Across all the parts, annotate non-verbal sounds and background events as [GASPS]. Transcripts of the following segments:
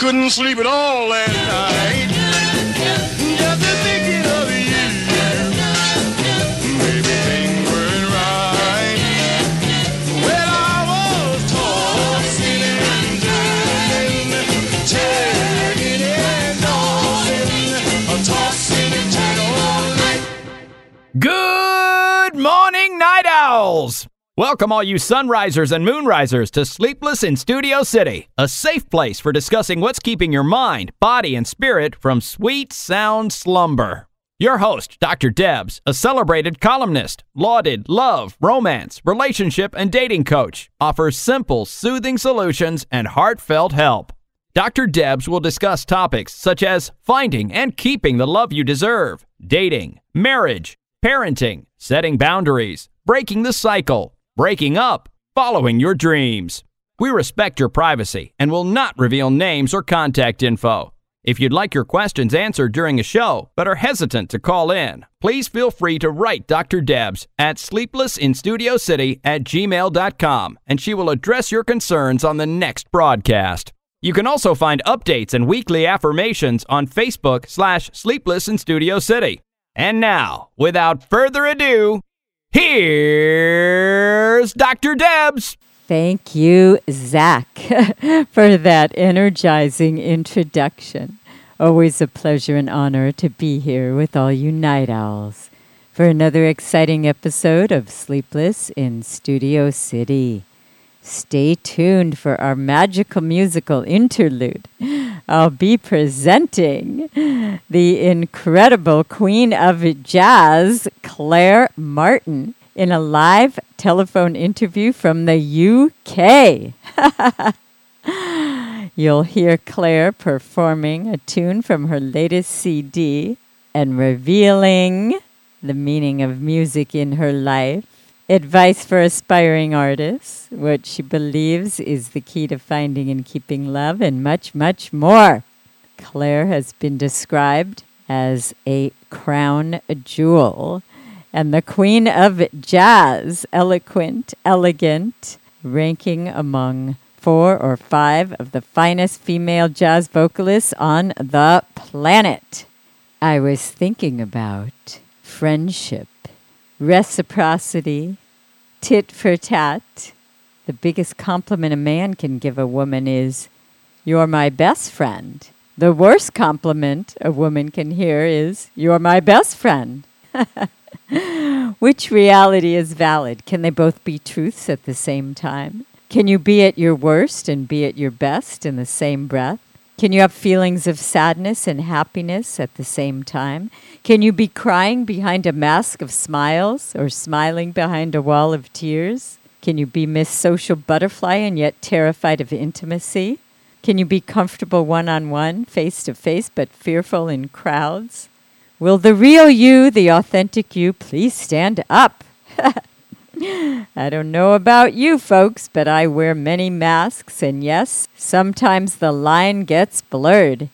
couldn't sleep at all last night. Just thinking of you. Maybe things weren't right. Well, I was tossing and turning, turning and tossing, tossing and turning all night. Good morning, night owls! Welcome, all you sunrisers and moonrisers, to Sleepless in Studio City, a safe place for discussing what's keeping your mind, body, and spirit from sweet, sound slumber. Your host, Dr. Debs, a celebrated columnist, lauded love, romance, relationship, and dating coach, offers simple, soothing solutions and heartfelt help. Dr. Debs will discuss topics such as finding and keeping the love you deserve, dating, marriage, parenting, setting boundaries, breaking the cycle, breaking up, following your dreams. We respect your privacy and will not reveal names or contact info. If you'd like your questions answered during a show but are hesitant to call in, please feel free to write Dr. Debs at sleeplessinstudiocity at gmail.com and she will address your concerns on the next broadcast. You can also find updates and weekly affirmations on Facebook slash Sleepless in Studio City. And now, without further ado, here's Dr. Debs. Thank you, Zach, [LAUGHS] for that energizing introduction. Always a pleasure and honor to be here with all you night owls for another exciting episode of Sleepless in Studio City. Stay tuned for our magical musical interlude. I'll be presenting the incredible Queen of Jazz, Claire Martin, in a live telephone interview from the UK. [LAUGHS] You'll hear Claire performing a tune from her latest CD and revealing the meaning of music in her life, advice for aspiring artists, what she believes is the key to finding and keeping love, and much, much more. Claire has been described as a crown jewel and the queen of jazz, eloquent, elegant, ranking among four or five of the finest female jazz vocalists on the planet. I was thinking about friendship, reciprocity, tit for tat. The biggest compliment a man can give a woman is, You're my best friend. The worst compliment a woman can hear is, You're my best friend. [LAUGHS] Which reality is valid? Can they both be truths at the same time? Can you be at your worst and be at your best in the same breath? Can you have feelings of sadness and happiness at the same time? Can you be crying behind a mask of smiles or smiling behind a wall of tears? Can you be Miss Social Butterfly and yet terrified of intimacy? Can you be comfortable one on one, face to face, but fearful in crowds? Will the real you, the authentic you, please stand up? [LAUGHS] I don't know about you folks, but I wear many masks, and yes, sometimes the line gets blurred.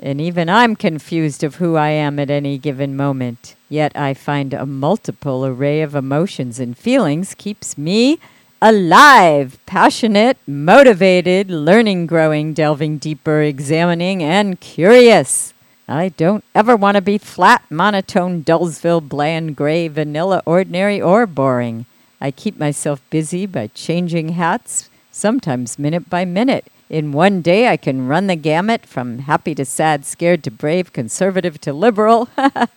And even I'm confused of who I am at any given moment. Yet I find a multiple array of emotions and feelings keeps me alive, passionate, motivated, learning, growing, delving deeper, examining, and curious. I don't ever want to be flat, monotone, Dullsville, bland, gray, vanilla, ordinary, or boring. I keep myself busy by changing hats, sometimes minute by minute. In one day, I can run the gamut from happy to sad, scared to brave, conservative to liberal.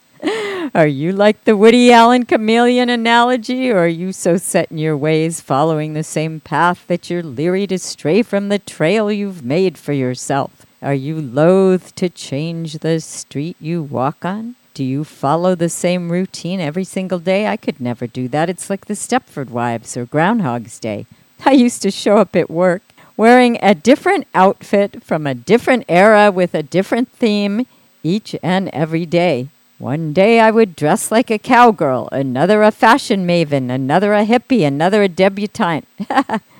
[LAUGHS] are you like the Woody Allen chameleon analogy, or are you so set in your ways, following the same path that you're leery to stray from the trail you've made for yourself? Are you loath to change the street you walk on? Do you follow the same routine every single day? I could never do that. It's like the Stepford Wives or Groundhog's Day. I used to show up at work wearing a different outfit from a different era with a different theme each and every day. One day I would dress like a cowgirl, another a fashion maven, another a hippie, another a debutante. [LAUGHS]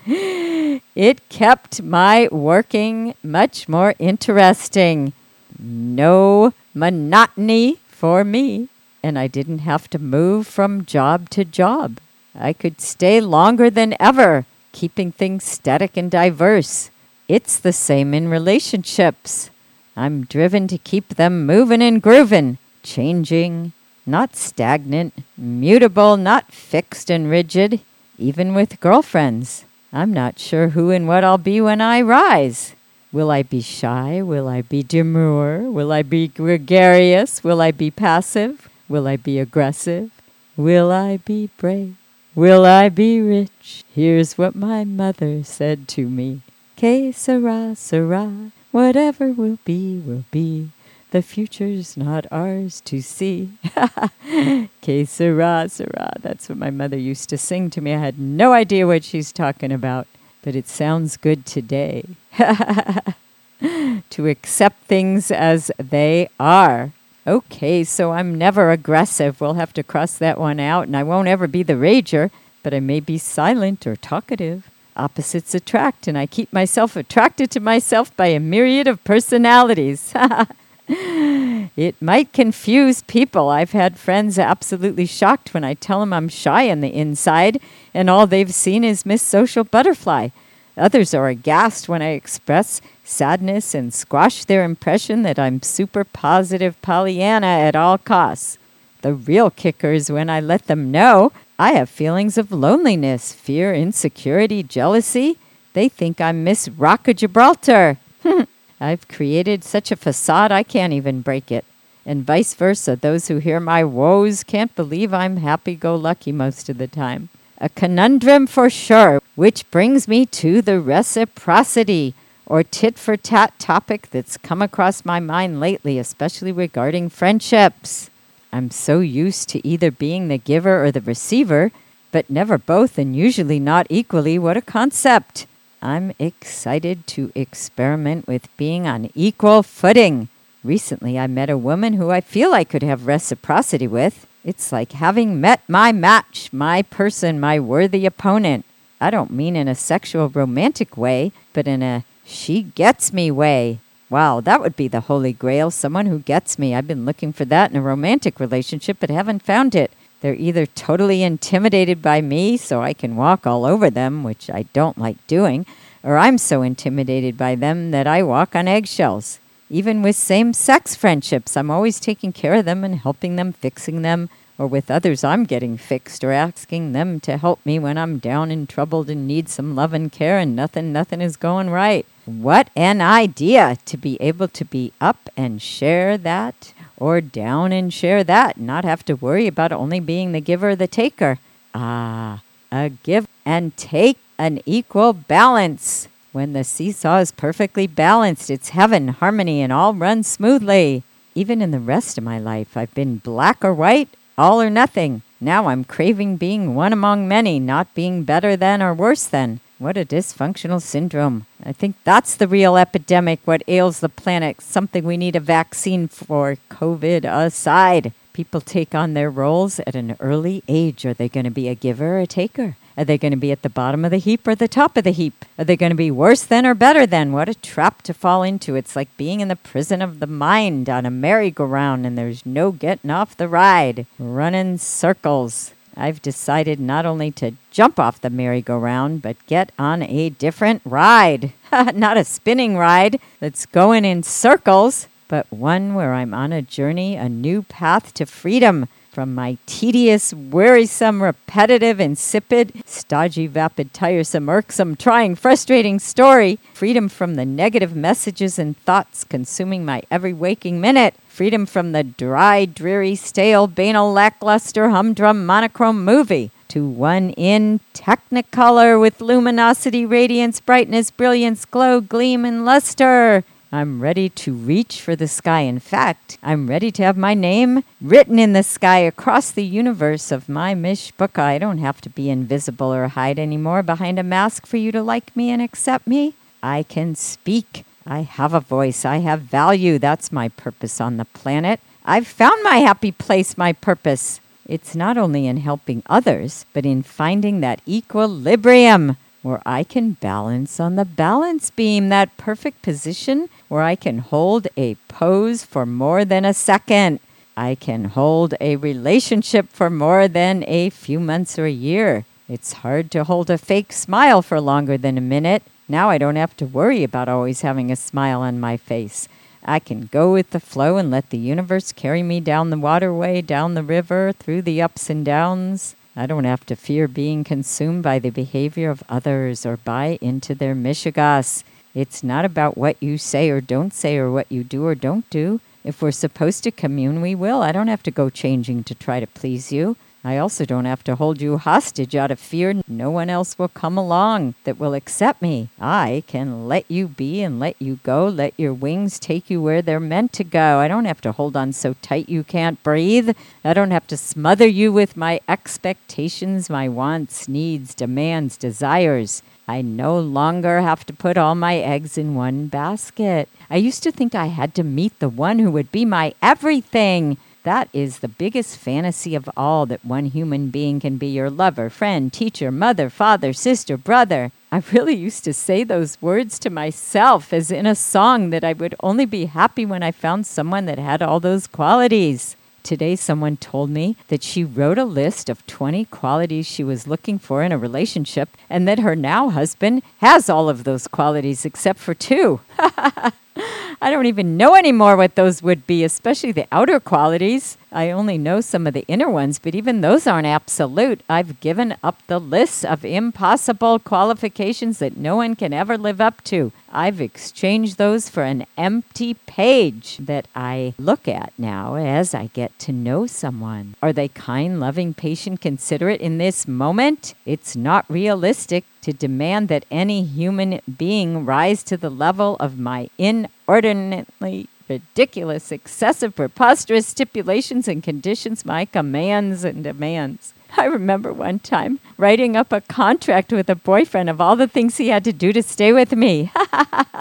it kept my working much more interesting. No monotony for me, and I didn't have to move from job to job. I could stay longer than ever, keeping things static and diverse. It's the same in relationships. I'm driven to keep them moving and grooving, changing, not stagnant, mutable, not fixed and rigid, even with girlfriends. I'm not sure who and what I'll be when I rise. Will I be shy? Will I be demure? Will I be gregarious? Will I be passive? Will I be aggressive? Will I be brave? Will I be rich? Here's what my mother said to me. Que sera, sera. Whatever will be, will be. The future's not ours to see. [LAUGHS] que sera, sera. That's what my mother used to sing to me. I had no idea what she's talking about, but it sounds good today. [LAUGHS] to accept things as they are. Okay, so I'm never aggressive. We'll have to cross that one out, and I won't ever be the rager, but I may be silent or talkative. Opposites attract, and I keep myself attracted to myself by a myriad of personalities. [LAUGHS] it might confuse people. I've had friends absolutely shocked when I tell them I'm shy on the inside, and all they've seen is Miss Social Butterfly. Others are aghast when I express sadness and squash their impression that I'm super positive Pollyanna at all costs. The real kicker is when I let them know I have feelings of loneliness, fear, insecurity, jealousy. They think I'm Miss Rock of Gibraltar. [LAUGHS] I've created such a facade I can't even break it. And vice versa, those who hear my woes can't believe I'm happy go lucky most of the time. A conundrum for sure, which brings me to the reciprocity or tit for tat topic that's come across my mind lately, especially regarding friendships. I'm so used to either being the giver or the receiver, but never both and usually not equally. What a concept! I'm excited to experiment with being on equal footing. Recently, I met a woman who I feel I could have reciprocity with. It's like having met my match, my person, my worthy opponent. I don't mean in a sexual romantic way, but in a she gets me way. Wow, that would be the holy grail. Someone who gets me. I've been looking for that in a romantic relationship, but haven't found it. They're either totally intimidated by me, so I can walk all over them, which I don't like doing, or I'm so intimidated by them that I walk on eggshells. Even with same sex friendships, I'm always taking care of them and helping them, fixing them, or with others, I'm getting fixed or asking them to help me when I'm down and troubled and need some love and care and nothing, nothing is going right. What an idea to be able to be up and share that or down and share that, not have to worry about only being the giver or the taker. Ah, a give and take an equal balance. When the seesaw is perfectly balanced, it's heaven, harmony, and all runs smoothly. Even in the rest of my life, I've been black or white, all or nothing. Now I'm craving being one among many, not being better than or worse than. What a dysfunctional syndrome. I think that's the real epidemic, what ails the planet, something we need a vaccine for, COVID aside. People take on their roles at an early age. Are they going to be a giver or a taker? Are they going to be at the bottom of the heap or the top of the heap? Are they going to be worse than or better than? What a trap to fall into. It's like being in the prison of the mind on a merry-go-round and there's no getting off the ride. Running circles. I've decided not only to jump off the merry-go-round, but get on a different ride. [LAUGHS] not a spinning ride that's going in circles, but one where I'm on a journey, a new path to freedom from my tedious, wearisome, repetitive, insipid, stodgy, vapid, tiresome, irksome, trying, frustrating story. Freedom from the negative messages and thoughts consuming my every waking minute. Freedom from the dry, dreary, stale, banal, lackluster, humdrum, monochrome movie to one in technicolor with luminosity, radiance, brightness, brilliance, glow, gleam, and luster. I'm ready to reach for the sky. In fact, I'm ready to have my name written in the sky across the universe of my Mishpucha. I don't have to be invisible or hide anymore behind a mask for you to like me and accept me. I can speak. I have a voice. I have value. That's my purpose on the planet. I've found my happy place, my purpose. It's not only in helping others, but in finding that equilibrium where I can balance on the balance beam, that perfect position where I can hold a pose for more than a second. I can hold a relationship for more than a few months or a year. It's hard to hold a fake smile for longer than a minute. Now I don't have to worry about always having a smile on my face. I can go with the flow and let the universe carry me down the waterway, down the river, through the ups and downs. I don't have to fear being consumed by the behavior of others or buy into their mishigas. It's not about what you say or don't say or what you do or don't do. If we're supposed to commune, we will. I don't have to go changing to try to please you. I also don't have to hold you hostage out of fear. No one else will come along that will accept me. I can let you be and let you go. Let your wings take you where they're meant to go. I don't have to hold on so tight you can't breathe. I don't have to smother you with my expectations, my wants, needs, demands, desires. I no longer have to put all my eggs in one basket. I used to think I had to meet the one who would be my everything. That is the biggest fantasy of all that one human being can be your lover, friend, teacher, mother, father, sister, brother. I really used to say those words to myself as in a song that I would only be happy when I found someone that had all those qualities. Today, someone told me that she wrote a list of 20 qualities she was looking for in a relationship and that her now husband has all of those qualities except for two. [LAUGHS] [LAUGHS] I don't even know anymore what those would be, especially the outer qualities. I only know some of the inner ones, but even those aren't absolute. I've given up the list of impossible qualifications that no one can ever live up to. I've exchanged those for an empty page that I look at now as I get to know someone. Are they kind, loving, patient, considerate in this moment? It's not realistic to demand that any human being rise to the level of my inordinately ridiculous, excessive, preposterous stipulations and conditions, my commands and demands. [LAUGHS] I remember one time writing up a contract with a boyfriend of all the things he had to do to stay with me.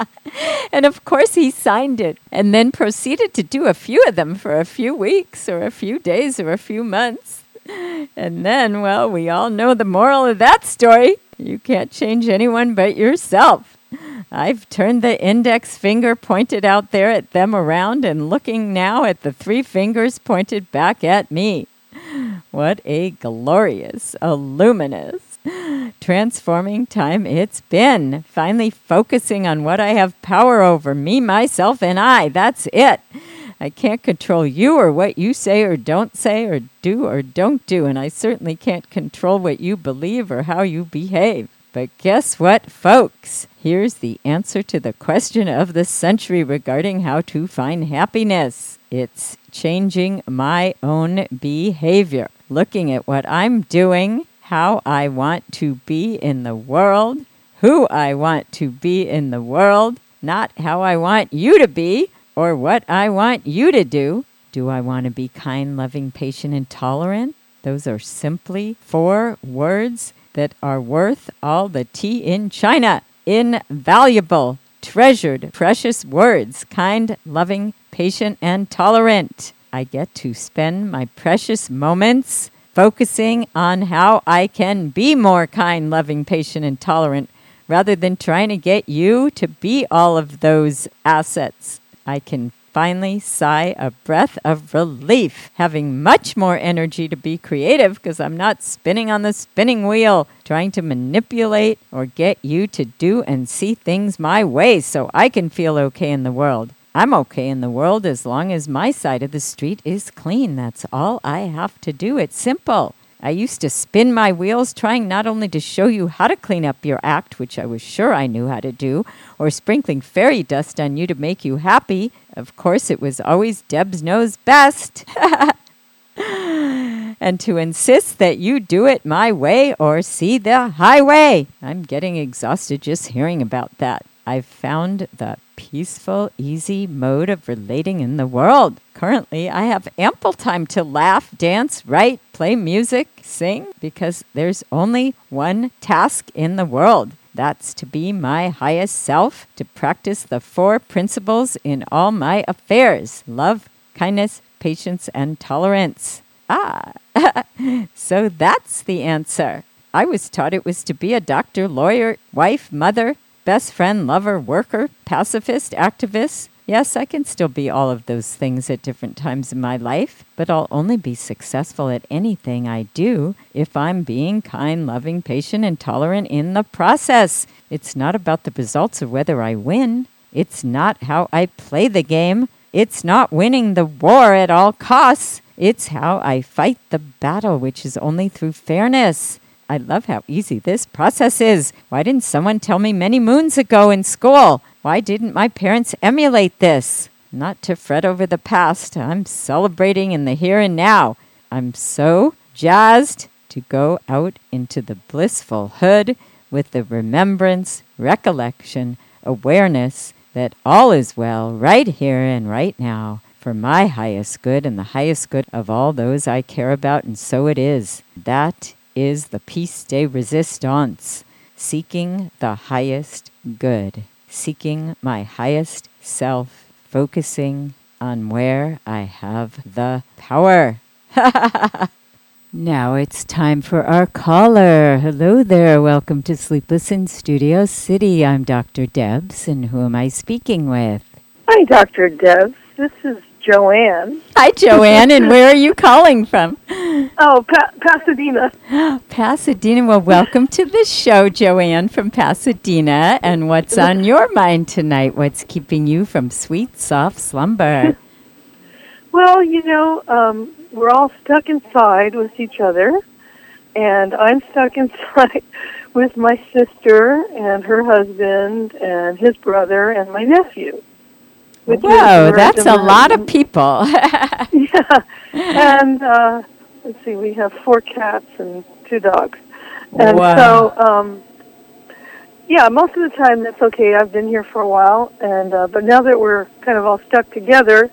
[LAUGHS] and of course, he signed it and then proceeded to do a few of them for a few weeks or a few days or a few months. And then, well, we all know the moral of that story. You can't change anyone but yourself. I've turned the index finger pointed out there at them around and looking now at the three fingers pointed back at me. What a glorious, a luminous, transforming time it's been. Finally focusing on what I have power over me, myself, and I. That's it. I can't control you or what you say or don't say or do or don't do, and I certainly can't control what you believe or how you behave. But guess what, folks? Here's the answer to the question of the century regarding how to find happiness. It's changing my own behavior, looking at what I'm doing, how I want to be in the world, who I want to be in the world, not how I want you to be or what I want you to do. Do I want to be kind, loving, patient, and tolerant? Those are simply four words that are worth all the tea in China. Invaluable, treasured, precious words kind, loving, patient, and tolerant. I get to spend my precious moments focusing on how I can be more kind, loving, patient, and tolerant rather than trying to get you to be all of those assets. I can finally sigh a breath of relief, having much more energy to be creative because I'm not spinning on the spinning wheel, trying to manipulate or get you to do and see things my way so I can feel okay in the world. I'm okay in the world as long as my side of the street is clean. That's all I have to do. It's simple. I used to spin my wheels trying not only to show you how to clean up your act, which I was sure I knew how to do, or sprinkling fairy dust on you to make you happy. Of course, it was always Debs knows best. [LAUGHS] and to insist that you do it my way or see the highway. I'm getting exhausted just hearing about that. I've found the peaceful, easy mode of relating in the world. Currently, I have ample time to laugh, dance, write, play music, sing, because there's only one task in the world. That's to be my highest self, to practice the four principles in all my affairs love, kindness, patience, and tolerance. Ah, [LAUGHS] so that's the answer. I was taught it was to be a doctor, lawyer, wife, mother, best friend, lover, worker, pacifist, activist, Yes, I can still be all of those things at different times in my life, but I'll only be successful at anything I do if I'm being kind, loving, patient, and tolerant in the process. It's not about the results of whether I win. It's not how I play the game. It's not winning the war at all costs. It's how I fight the battle, which is only through fairness. I love how easy this process is. Why didn't someone tell me many moons ago in school? Why didn't my parents emulate this? Not to fret over the past. I'm celebrating in the here and now. I'm so jazzed to go out into the blissful hood with the remembrance, recollection, awareness that all is well right here and right now for my highest good and the highest good of all those I care about, and so it is. That is the piece de resistance, seeking the highest good seeking my highest self, focusing on where I have the power. [LAUGHS] now it's time for our caller. Hello there. Welcome to Sleepless in Studio City. I'm Dr. Debs, and who am I speaking with? Hi, Dr. Debs. This is Joanne. Hi, Joanne, and where are you calling from? Oh, pa- Pasadena. [GASPS] Pasadena. Well, welcome to the show, Joanne from Pasadena. And what's on [LAUGHS] your mind tonight? What's keeping you from sweet, soft slumber? Well, you know, um, we're all stuck inside with each other, and I'm stuck [LAUGHS] inside with my sister and her husband and his brother and my nephew. Whoa, that's a lot of people. [LAUGHS] yeah. [LAUGHS] And uh, let's see, we have four cats and two dogs. And Wow. so, um, yeah, most of the time that's okay. I've been here for a while, and uh, but now that we're kind of all stuck together,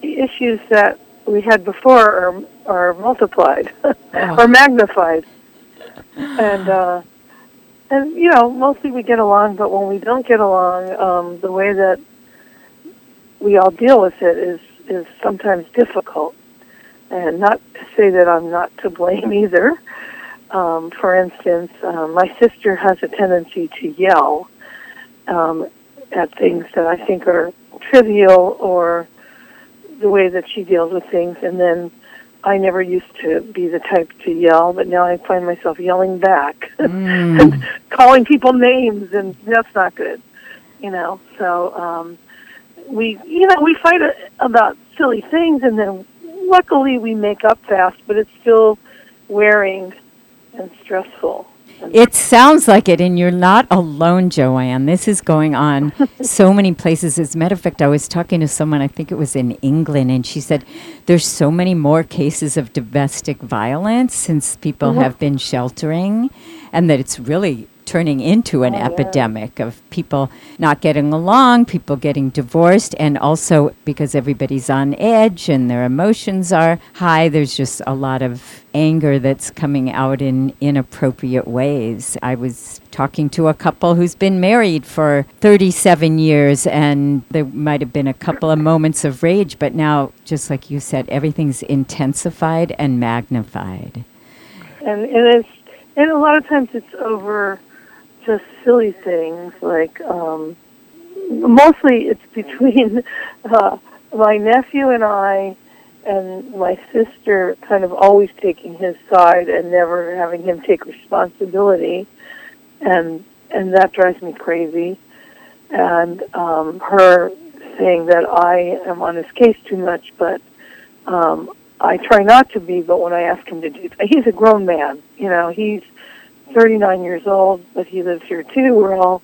the issues that we had before are are multiplied [LAUGHS] or magnified. [SIGHS] And uh, and you know, mostly we get along, but when we don't get along, um, the way that we all deal with it is is sometimes difficult. And not to say that I'm not to blame [LAUGHS] either. Um, for instance, um, my sister has a tendency to yell um, at things that I think are trivial or the way that she deals with things. And then I never used to be the type to yell, but now I find myself yelling back, and [LAUGHS] calling people names, and that's not good. You know, so um, we, you know, we fight about silly things, and then luckily we make up fast, but it's still wearing and stressful. It sounds like it, and you're not alone, Joanne. This is going on [LAUGHS] so many places. As a matter of fact, I was talking to someone, I think it was in England, and she said there's so many more cases of domestic violence since people mm-hmm. have been sheltering, and that it's really turning into an oh, epidemic of people not getting along, people getting divorced, and also because everybody's on edge and their emotions are high, there's just a lot of anger that's coming out in inappropriate ways. I was talking to a couple who's been married for 37 years, and there might have been a couple of moments of rage, but now, just like you said, everything's intensified and magnified. and and it's and a lot of times it's over just silly things like um mostly it's between [LAUGHS] uh my nephew and I and my sister kind of always taking his side and never having him take responsibility. And and that drives me crazy. And um her saying that I am on his case too much but um I try not to be but when I ask him to do he's a grown man you know he's 39 years old but he lives here too. We're all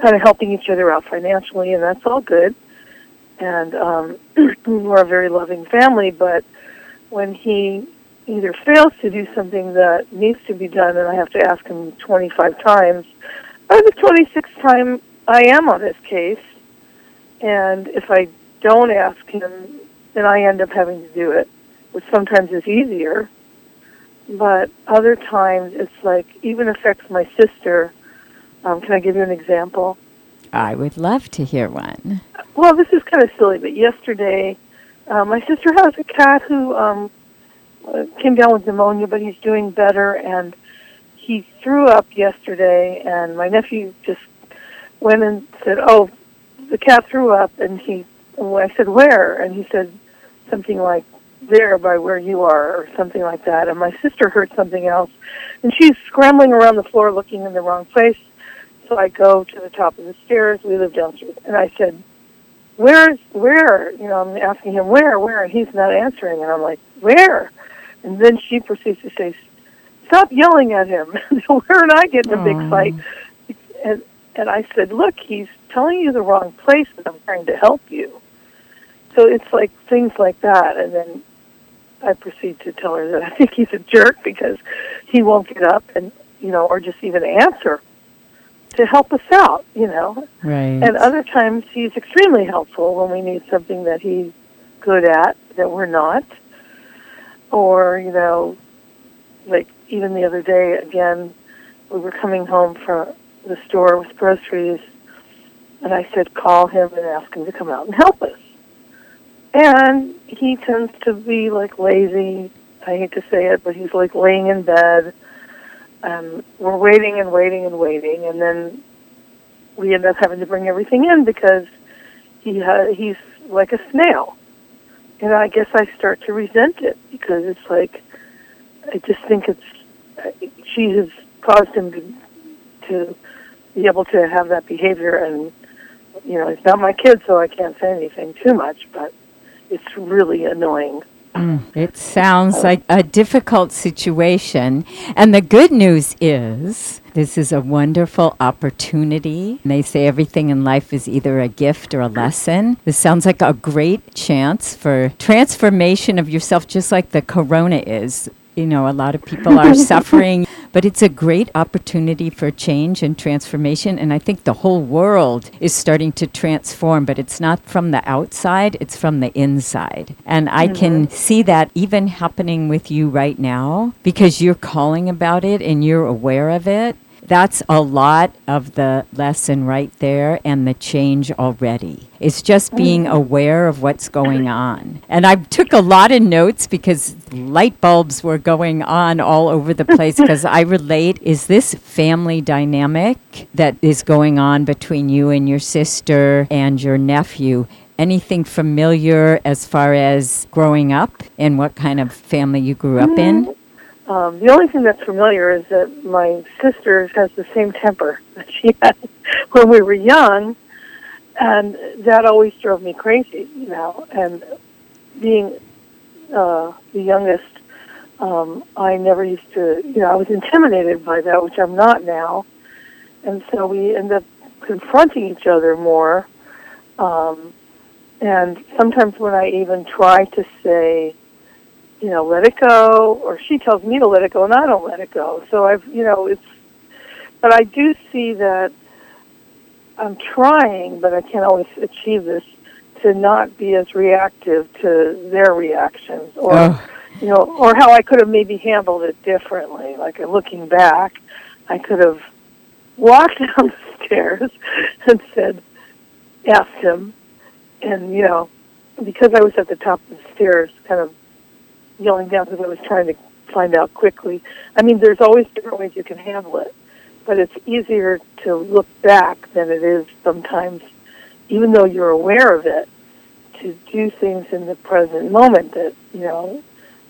kind of helping each other out financially and that's all good. And um [CLEARS THROAT] we're a very loving family but when he either fails to do something that needs to be done and I have to ask him 25 times or the 26th time I am on his case and if I don't ask him then I end up having to do it which sometimes is easier but other times it's like even affects my sister um, can I give you an example I would love to hear one. well, this is kind of silly, but yesterday, uh, my sister has a cat who um, came down with pneumonia, but he's doing better, and he threw up yesterday, and my nephew just went and said, "Oh, the cat threw up," and he I said, where? And he said something like, there by where you are, or something like that. And my sister heard something else. And she's scrambling around the floor looking in the wrong place. So I go to the top of the stairs. We live downstairs. And I said, where's, where? You know, I'm asking him, where, where? And he's not answering. And I'm like, where? And then she proceeds to say, stop yelling at him. [LAUGHS] Where and I get in a big fight. And, and I said, look, he's telling you the wrong place and I'm trying to help you. So it's like things like that. And then I proceed to tell her that I think he's a jerk because he won't get up and, you know, or just even answer to help us out, you know. Right. And other times he's extremely helpful when we need something that he's good at that we're not. Or, you know, like even the other day, again, we were coming home from the store with groceries, and I said, call him and ask him to come out and help us. And he tends to be like lazy. I hate to say it, but he's like laying in bed. And we're waiting and waiting and waiting, and then we end up having to bring everything in because he ha- he's like a snail. And I guess I start to resent it because it's like I just think it's she has caused him to to be able to have that behavior, and you know, it's not my kid, so I can't say anything too much, but it's really annoying. Mm, it sounds uh, like a difficult situation. And the good news is this is a wonderful opportunity. They say everything in life is either a gift or a lesson. This sounds like a great chance for transformation of yourself, just like the corona is. You know, a lot of people are [LAUGHS] suffering, but it's a great opportunity for change and transformation. And I think the whole world is starting to transform, but it's not from the outside, it's from the inside. And I can mm-hmm. see that even happening with you right now because you're calling about it and you're aware of it. That's a lot of the lesson right there and the change already. It's just mm. being aware of what's going on. And I took a lot of notes because light bulbs were going on all over the place [LAUGHS] because I relate is this family dynamic that is going on between you and your sister and your nephew anything familiar as far as growing up and what kind of family you grew up in? Mm. Um, the only thing that's familiar is that my sister has the same temper [LAUGHS] that she had when we were young, and that always drove me crazy, you know. And being uh, the youngest, um, I never used to, you know, I was intimidated by that, which I'm not now. And so we end up confronting each other more. Um, and sometimes when I even try to say, you know, let it go, or she tells me to let it go, and I don't let it go. So I've, you know, it's, but I do see that I'm trying, but I can't always achieve this, to not be as reactive to their reactions, or, Oh. you know, or how I could have maybe handled it differently. Like looking back, I could have walked [LAUGHS] down the stairs and said, asked him, and you know, because I was at the top of the stairs, kind of yelling down because I was trying to find out quickly. I mean, there's always different ways you can handle it, but it's easier to look back than it is sometimes, even though you're aware of it, to do things in the present moment that you know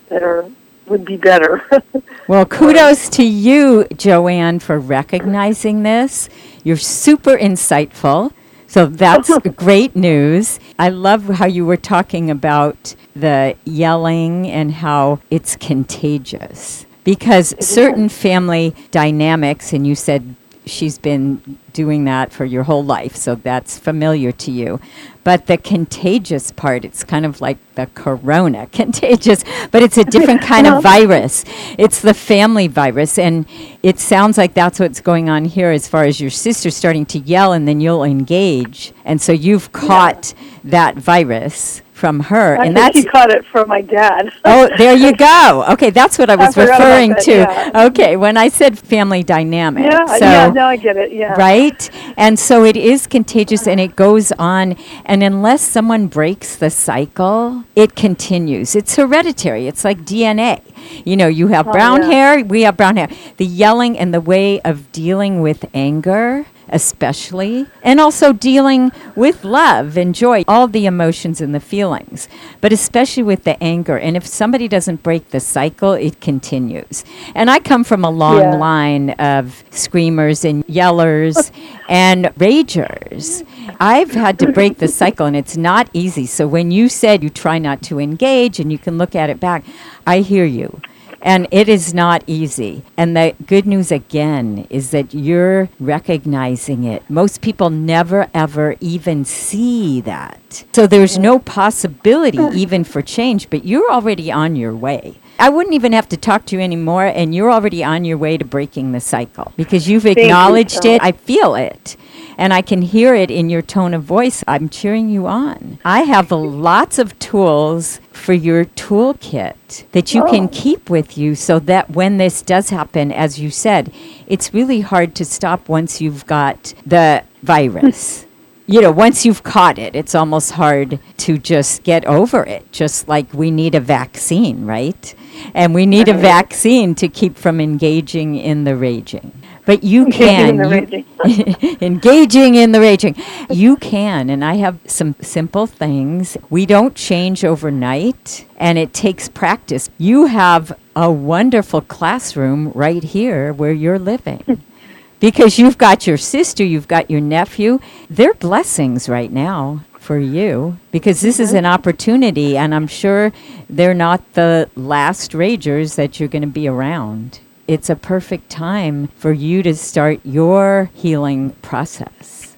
that are would be better. [LAUGHS] Well, kudos to you, Joanne, for recognizing this. You're super insightful. So that's [LAUGHS] great news. I love how you were talking about the yelling and how it's contagious. Because certain family dynamics, and you said she's been doing that for your whole life, so that's familiar to you. But the contagious part, it's kind of like the corona [LAUGHS] contagious, but it's a different [LAUGHS] kind of uh-huh. virus. It's the family virus. And it sounds like that's what's going on here as far as your sister starting to yell and then you'll engage. And so you've caught that virus from her. I and that's he caught it from my dad. Oh, there you [LAUGHS] go. Okay, that's what I was about referring that, to. yeah. Okay, when I said family dynamic. Yeah, so, yeah, now I get it. Yeah. Right? And so it is contagious and it goes on. And unless someone breaks the cycle, it continues. It's hereditary. It's like DNA. You know, you have oh, brown Oh, yeah. hair, we have brown hair. The yelling and the way of dealing with anger especially, and also dealing with love and joy, all the emotions and the feelings, but especially with the anger. And if somebody doesn't break the cycle, it continues. And I come from a long Yeah. line of screamers and yellers [LAUGHS] and ragers. I've had to break the cycle, and it's not easy. So when you said you try not to engage and you can look at it back, I hear you. And it is not easy. And the good news again is that you're recognizing it. Most people never ever even see that. So there's no possibility mm. even for change, but you're already on your way. I wouldn't even have to talk to you anymore, and you're already on your way to breaking the cycle because you've you acknowledged so it. I feel it. And I can hear it in your tone of voice. I'm cheering you on. I have lots of tools for your toolkit that you can Oh. keep with you so that when this does happen, as you said, it's really hard to stop once you've got the virus. [LAUGHS] You know, once you've caught it, it's almost hard to just get over it. Just like we need a vaccine, right? And we need a vaccine to keep from engaging in the raging. But you can. [LAUGHS] Engaging in the you- [LAUGHS] engaging in the raging. You can, and I have some simple things. We don't change overnight, and it takes practice. You have a wonderful classroom right here where you're living. [LAUGHS] Because you've got your sister, you've got your nephew. They're blessings right now for you because this is mm-hmm. an opportunity, and I'm sure they're not the last ragers that you're going to be around. It's a perfect time for you to start your healing process.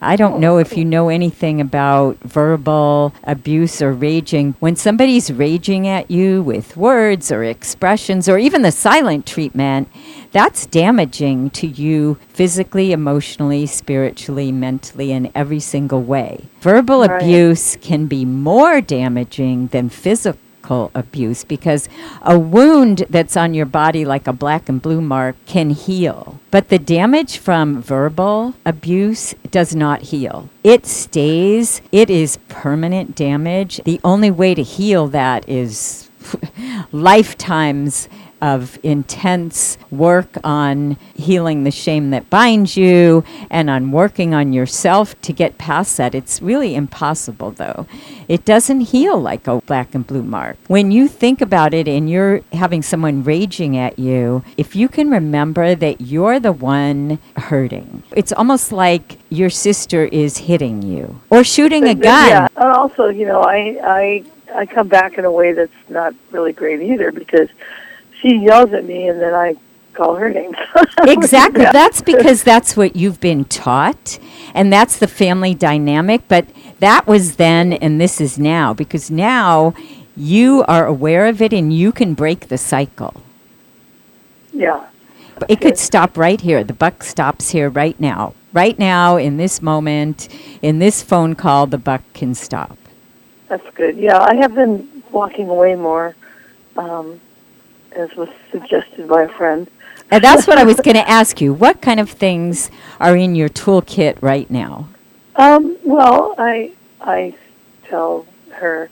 I don't oh, know if you know anything about verbal abuse or raging. When somebody's raging at you with words or expressions or even the silent treatment, that's damaging to you physically, emotionally, spiritually, mentally, in every single way. Verbal Right. abuse can be more damaging than physical abuse because a wound that's on your body, like a black and blue mark, can heal. But the damage from verbal abuse does not heal. It stays, it is permanent damage. The only way to heal that is [LAUGHS] lifetimes of intense work on healing the shame that binds you and on working on yourself to get past that. It's really impossible, though. It doesn't heal like a black and blue mark. When you think about it and you're having someone raging at you, if you can remember that you're the one hurting, it's almost like your sister is hitting you or shooting a gun. Yeah, and also, you know, I I I come back in a way that's not really great either because she yells at me and then I call her names. [LAUGHS] Exactly. Yeah. That's because that's what you've been taught, and that's the family dynamic. But that was then, and this is now, because now you are aware of it and you can break the cycle. yeah. It could stop right here. The buck stops here right now. Right now, in this moment, in this phone call, the buck can stop. That's good. Yeah, I have been walking away more, um, as was suggested by a friend. And that's what I was going to ask you. What kind of things are in your toolkit right now? Um, well, I I tell her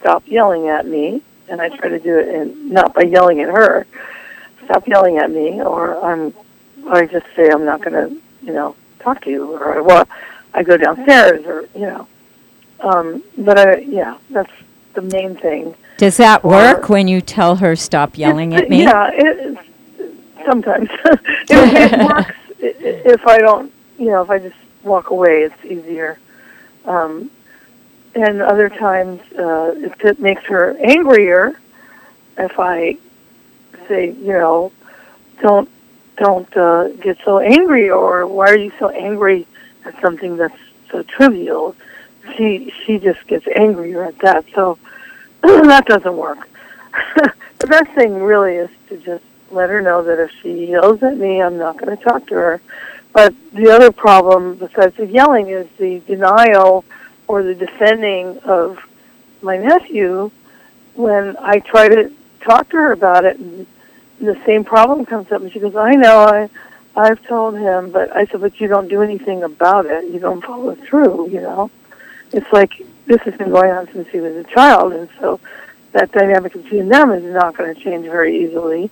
stop yelling at me, and I try to do it, and not by yelling at her. Stop yelling at me, or I'm. I just say I'm not going to, you know, talk to you, or well, I go downstairs, or you know. Um, but I, yeah, that's the main thing. Does that Or- work when you tell her stop yelling at me? Yeah, it, sometimes [LAUGHS] it, it [LAUGHS] works if I don't, you know, if I just walk away, it's easier. Um, and other times, uh, it, it makes her angrier if I say, you know, don't don't uh, get so angry, or why are you so angry at something that's so trivial? She she just gets angrier at that, so [LAUGHS] that doesn't work. [LAUGHS] the best thing really is to just let her know that if she yells at me, I'm not going to talk to her. But the other problem, besides the yelling, is the denial or the defending of my nephew when I try to talk to her about it. And the same problem comes up, and she goes, "I know, I, I've told him, but I said, but you don't do anything about it. You don't follow through. You know, it's like this has been going on since he was a child, and so that dynamic between them is not going to change very easily,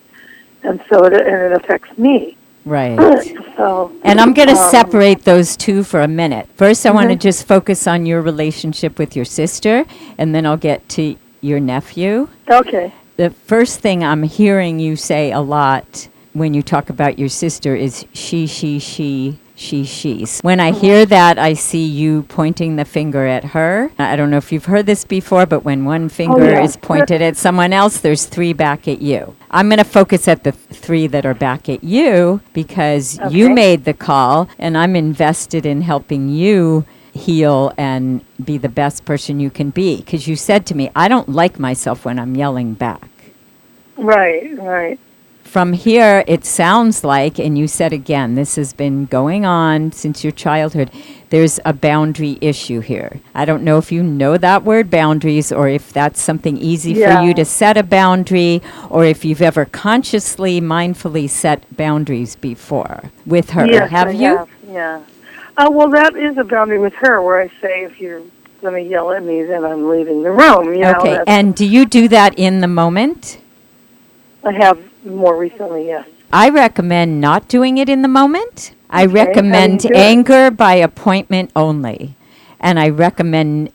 and so it and it affects me. Right. [CLEARS THROAT] So And I'm going to Um, separate those two for a minute. First, I want to just focus on your relationship with your sister, and then I'll get to your nephew. okay. The first thing I'm hearing you say a lot when you talk about your sister is she, she, she, she, she's. When I hear that, I see you pointing the finger at her. I don't know if you've heard this before, but when one finger oh, yeah. is pointed at someone else, there's three back at you. I'm going to focus at the three that are back at you because you made the call, and I'm invested in helping you heal and be the best person you can be. Because you said to me, I don't like myself when I'm yelling back. Right, right. From here, it sounds like, and you said again, this has been going on since your childhood. There's a boundary issue here. I don't know if you know that word boundaries or if that's something easy for you to set a boundary or if you've ever consciously, mindfully set boundaries before with her. Yes, have I you? Have, yeah. Uh, well, that is a boundary with her where I say if you're going to yell at me, then I'm leaving the room. You okay. that's- And do you do that in the moment? I have more recently, yes. I recommend not doing it in the moment. I Okay, recommend anger by appointment only. And I recommend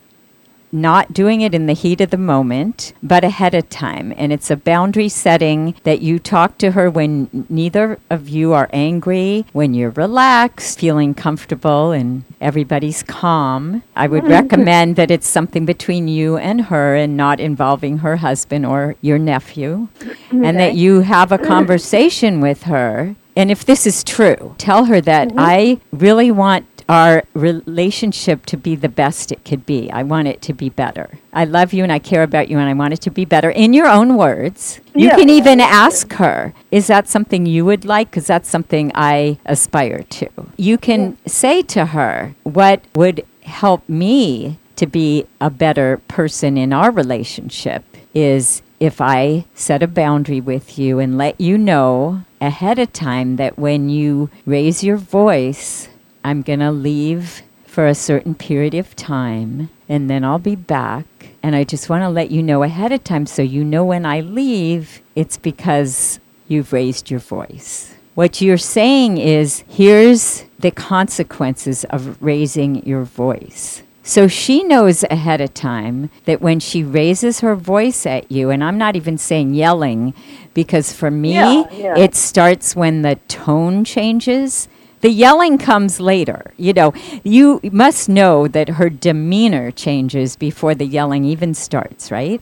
not doing it in the heat of the moment, but ahead of time. And it's a boundary setting that you talk to her when neither of you are angry, when you're relaxed, feeling comfortable, and everybody's calm. I would [LAUGHS] recommend that it's something between you and her and not involving her husband or your nephew. And that you have a conversation with her. And if this is true, tell her that mm-hmm. I really want our relationship to be the best it could be. I want it to be better. I love you and I care about you and I want it to be better in your own words. You Yeah. can even ask her, is that something you would like? Because that's something I aspire to. You can say to her, what would help me to be a better person in our relationship is if I set a boundary with you and let you know ahead of time that when you raise your voice, I'm going to leave for a certain period of time and then I'll be back. And I just want to let you know ahead of time so you know when I leave, it's because you've raised your voice. What you're saying is here's the consequences of raising your voice. So she knows ahead of time that when she raises her voice at you, and I'm not even saying yelling, because for me, Yeah, yeah. it starts when the tone changes. The yelling comes later. You know, you must know that her demeanor changes before the yelling even starts, right?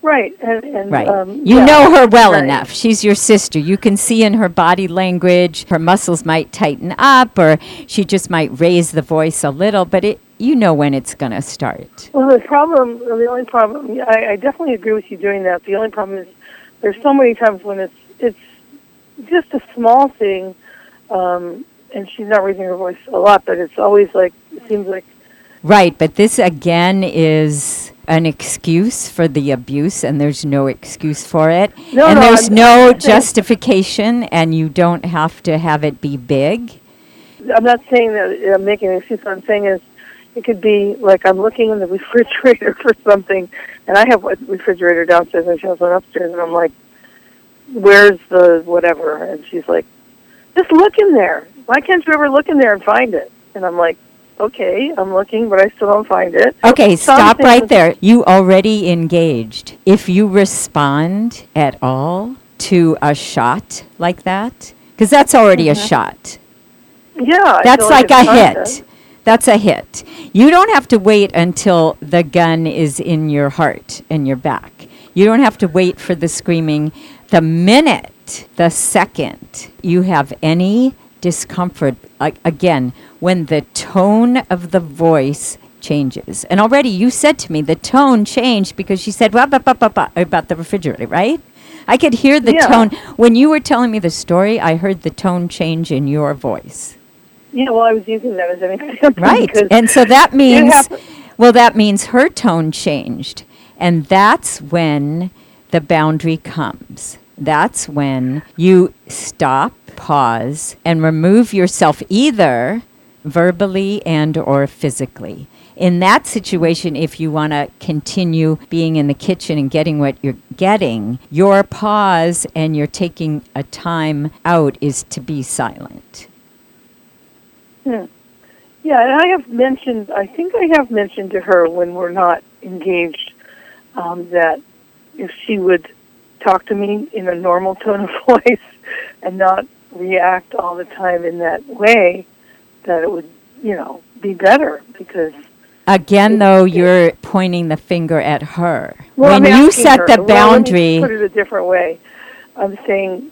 Right, and, and Right. Um, you yeah, know her well right. enough. She's your sister. You can see in her body language, her muscles might tighten up or she just might raise the voice a little, but it you know when it's going to start. Well, the problem, the only problem, I, I definitely agree with you doing that. The only problem is there's so many times when it's it's just a small thing, um, and she's not raising her voice a lot, but it's always like it seems like Right, but this again is an excuse for the abuse and there's no excuse for it. No, and no, there's I'm- no justification and you don't have to have it be big. I'm not saying that I'm making an excuse. What I'm saying is it could be like I'm looking in the [LAUGHS] refrigerator for something, and I have a refrigerator downstairs and she has one upstairs, and I'm like, "Where's the whatever?" And she's like, "Just look in there. Why can't you ever look in there and find it?" And I'm like, "Okay, I'm looking, but I still don't find it." Okay, So I'm stop right there. You already engaged. If you respond at all to a shot like that, because that's already a mm-hmm. shot. Yeah, That's feel like a hit. That's a hit. You don't have to wait until the gun is in your heart and your back. You don't have to wait for the screaming. The minute, the second you have any discomfort, like again, when the tone of the voice changes. And already you said to me the tone changed because she said "Wah, bah, bah, bah, bah," about the refrigerator, right? I could hear the Yeah. tone. When you were telling me the story, I heard the tone change in your voice. Yeah, well, I was using that as an example. Right. [LAUGHS] And so that means, well, that means her tone changed. And that's when the boundary comes. That's when you stop, pause, and remove yourself either verbally and or physically. in that situation, if you want to continue being in the kitchen and getting what you're getting, your pause and you're taking a time out is to be silent. Yeah, and I have mentioned, I think I have mentioned to her when we're not engaged um, that if she would talk to me in a normal tone of [LAUGHS] voice and not react all the time in that way, that it would, you know, be better because. Again, though, you're pointing the finger at her. Well, when I'm you set her- the well, boundary, put it a different way. I'm saying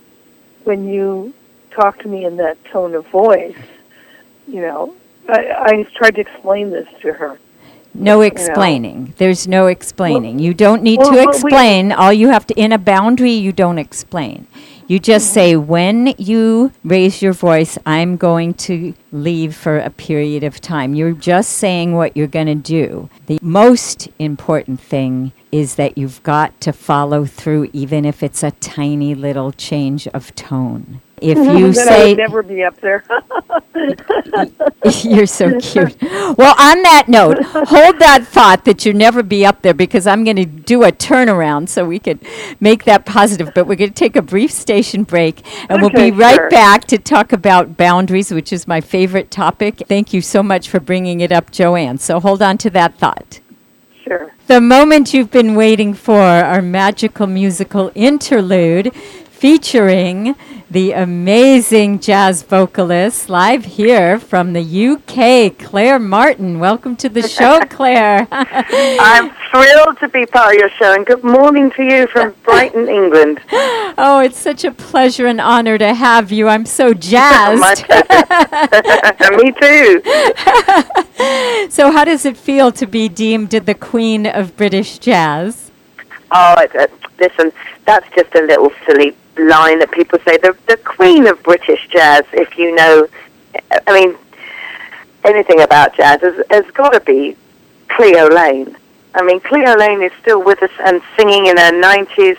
when you talk to me in that tone of voice, you know, I, I tried to explain this to her. No explaining. There's no explaining. you don't need well, to well, we- explain. All you have to, in a boundary, you don't explain. You just Mm-hmm. say, when you raise your voice, I'm going to leave for a period of time. You're just saying what you're going to do. The most important thing is that you've got to follow through, even if it's a tiny little change of tone. If [LAUGHS] you say, never be up there. [LAUGHS] You're so cute. Well, on that note, hold that thought that you'll never be up there because I'm going to do a turnaround so we could make that positive. But we're going to take a brief station break and we'll be right sure. back to talk about boundaries, which is my favorite topic. Thank you so much for bringing it up, Joanne. So hold on to that thought. sure. The moment you've been waiting for, our magical musical interlude featuring the amazing jazz vocalist live here from the UK, Claire Martin. Welcome to the show, [LAUGHS] Claire. I'm thrilled to be part of your show, and good morning to you from [LAUGHS] Brighton, England. oh, it's such a pleasure and honor to have you. I'm so [LAUGHS] jazzed. Me too. so, how does it feel to be deemed the queen of British jazz? Oh, it, uh, listen, that's just a little silly line that people say. The, the queen of British jazz, if you know, I mean, anything about jazz, has, has got to be Cleo Laine. I mean, Cleo Laine is still with us and singing in her 90s.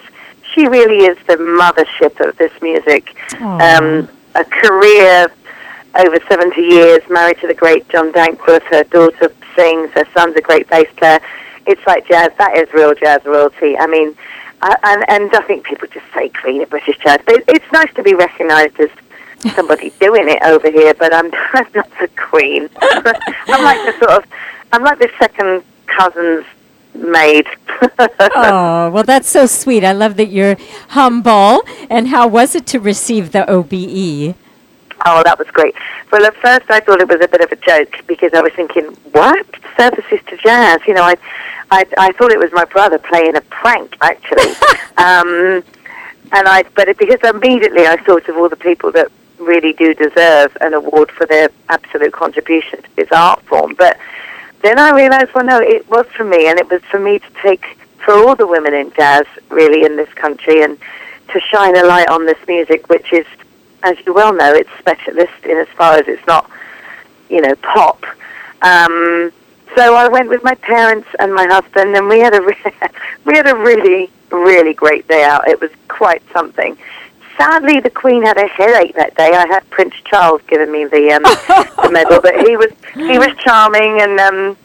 She really is the mothership of this music. Um, a career over 70 years, married to the great John Dankworth. Her daughter sings, her son's a great bass player. It's like jazz. That is real jazz royalty. I mean, I, and, and I think people just say queen of British jazz. But it's nice to be recognised as somebody [LAUGHS] doing it over here, but I'm, I'm [LAUGHS] not the queen. [LAUGHS] I'm like the sort of, I'm like the second cousin's maid. Oh, well, that's so sweet. I love that you're humble. And how was it to receive the? OBE? Oh, that was great. Well, at first I thought it was a bit of a joke because I was thinking, what? Services to jazz? You know, I, I, I thought it was my brother playing a prank, actually. [LAUGHS] um, and I, but it, because immediately I thought of all the people that really do deserve an award for their absolute contribution to this art form. But then I realized, well, no, it was for me, and it was for me to take for all the women in jazz, really, in this country, and to shine a light on this music, which is, as you well know, it's specialist in as far as it's not, you know, pop. Um, so I went with my parents and my husband, and we had a re- [LAUGHS] we had a really really great day out. It was quite something. Sadly, the Queen had a headache that day. I had Prince Charles giving me the um, the medal, but he was he was charming, and um,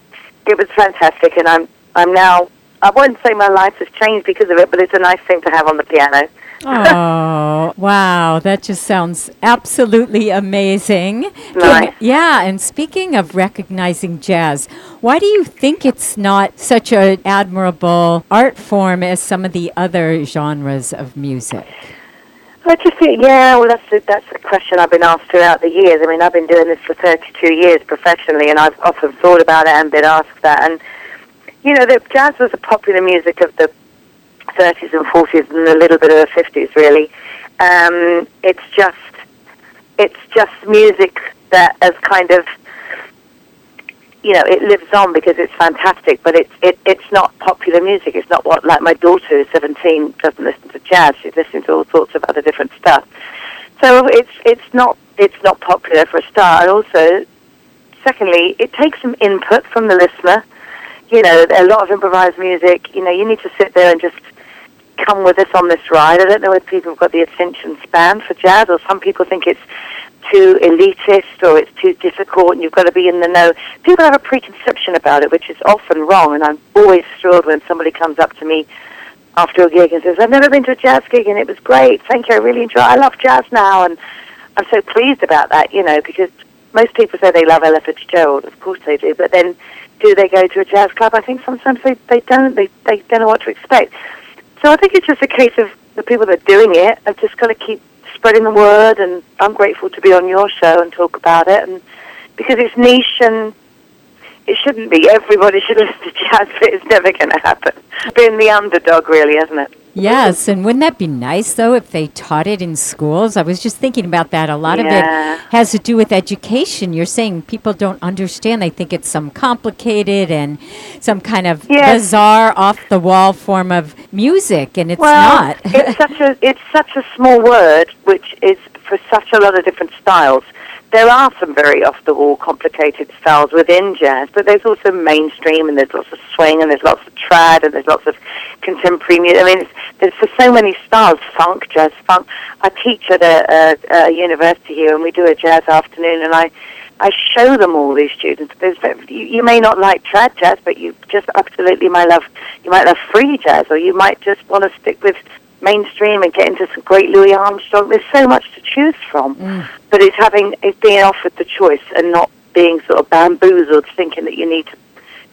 it was fantastic. And I'm I'm now I won't say my life has changed because of it, but it's a nice thing to have on the piano. Oh, wow. That just sounds absolutely amazing. Nice. yeah, and speaking of recognizing jazz, why do you think it's not such an admirable art form as some of the other genres of music? I just think, yeah, well, that's a, that's a question I've been asked throughout the years. I mean, I've been doing this for 32 years professionally, and I've often thought about it and been asked that. And, you know, the jazz was a popular music of the 30s and 40s and a little bit of the 50s, really. Um, it's just, it's just music that has kind of, you know, it lives on because it's fantastic, but it's it, it's not popular music. It's not what like my daughter who's 17 doesn't listen to jazz. She listens to all sorts of other different stuff. So it's it's not it's not popular for a start. And also, secondly, it takes some input from the listener. You know, a lot of improvised music. You know, you need to sit there and just come with us on this ride. I don't know whether people have got the attention span for jazz, or some people think it's too elitist or it's too difficult and you've got to be in the know. People have a preconception about it, which is often wrong. And I'm always thrilled when somebody comes up to me after a gig and says, "I've never been to a jazz gig and it was great. Thank you. I really enjoy. I love jazz now." And I'm so pleased about that, you know, because most people say they love Ella Fitzgerald. Of course they do, but then do they go to a jazz club? I think sometimes they, they don't. They, they don't know what to expect. So I think it's just a case of the people that are doing it have just got to keep spreading the word. And I'm grateful to be on your show and talk about it. And because it's niche and it shouldn't be. Everybody should [LAUGHS] listen to jazz, but it's never going to happen. Being the underdog, really, isn't it? Yes, and wouldn't that be nice though if they taught it in schools? I was just thinking about that. A lot Yeah. of it has to do with education. You're saying people don't understand. They think it's some complicated and some kind of Yes. bizarre, off the wall form of music, and it's well, not. it's such a it's such a small word, which is for such a lot of different styles. There are some very off the wall, complicated styles within jazz, but there's also mainstream, and there's lots of swing, and there's lots of trad, and there's lots of contemporary. I mean, there's so many styles: funk, jazz, funk. I teach at a, a, a university here, and we do a jazz afternoon, and I I show them all these students. There's, you, you may not like trad jazz, but you just absolutely might love you might love free jazz, or you might just want to stick with mainstream and get into some great Louis Armstrong. There's so much to choose from, but it's having it's being offered the choice and not being sort of bamboozled, thinking that you need to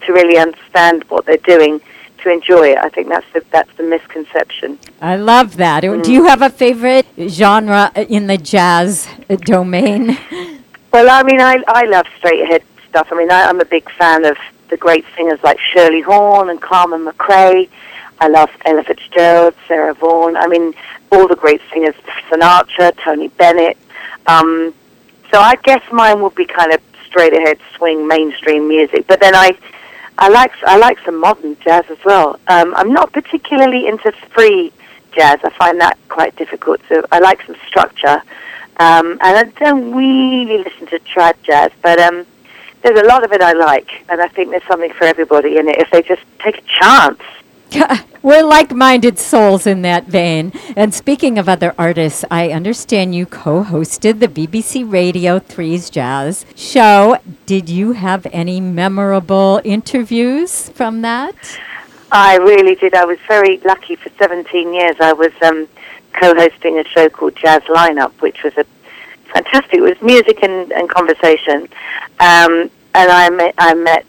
to really understand what they're doing to enjoy it. I think that's the that's the misconception. I love that. Do Mm. you have a favorite genre in the jazz domain? [LAUGHS] Well, I mean, I I love straight ahead stuff. I mean, I, I'm a big fan of the great singers like Shirley Horn and Carmen McRae. I love Ella Fitzgerald, Sarah Vaughan. I mean, all the great singers, Sinatra, Tony Bennett. Um, so I guess mine would be kind of straight ahead swing mainstream music. But then I, I like I like some modern jazz as well. Um, I'm not particularly into free jazz. I find that quite difficult. So I like some structure. Um, and I don't really listen to trad jazz, but um, there's a lot of it I like, and I think there's something for everybody in it if they just take a chance. We're like minded souls in that vein. And speaking of other artists, I understand you co hosted the BBC Radio 3's Jazz show. Did you have any memorable interviews from that? I really did. I was very lucky. For 17 years, I was um, co-hosting a show called Jazz Lineup, which was a fantastic. It was music and, and conversation, um, and I met I met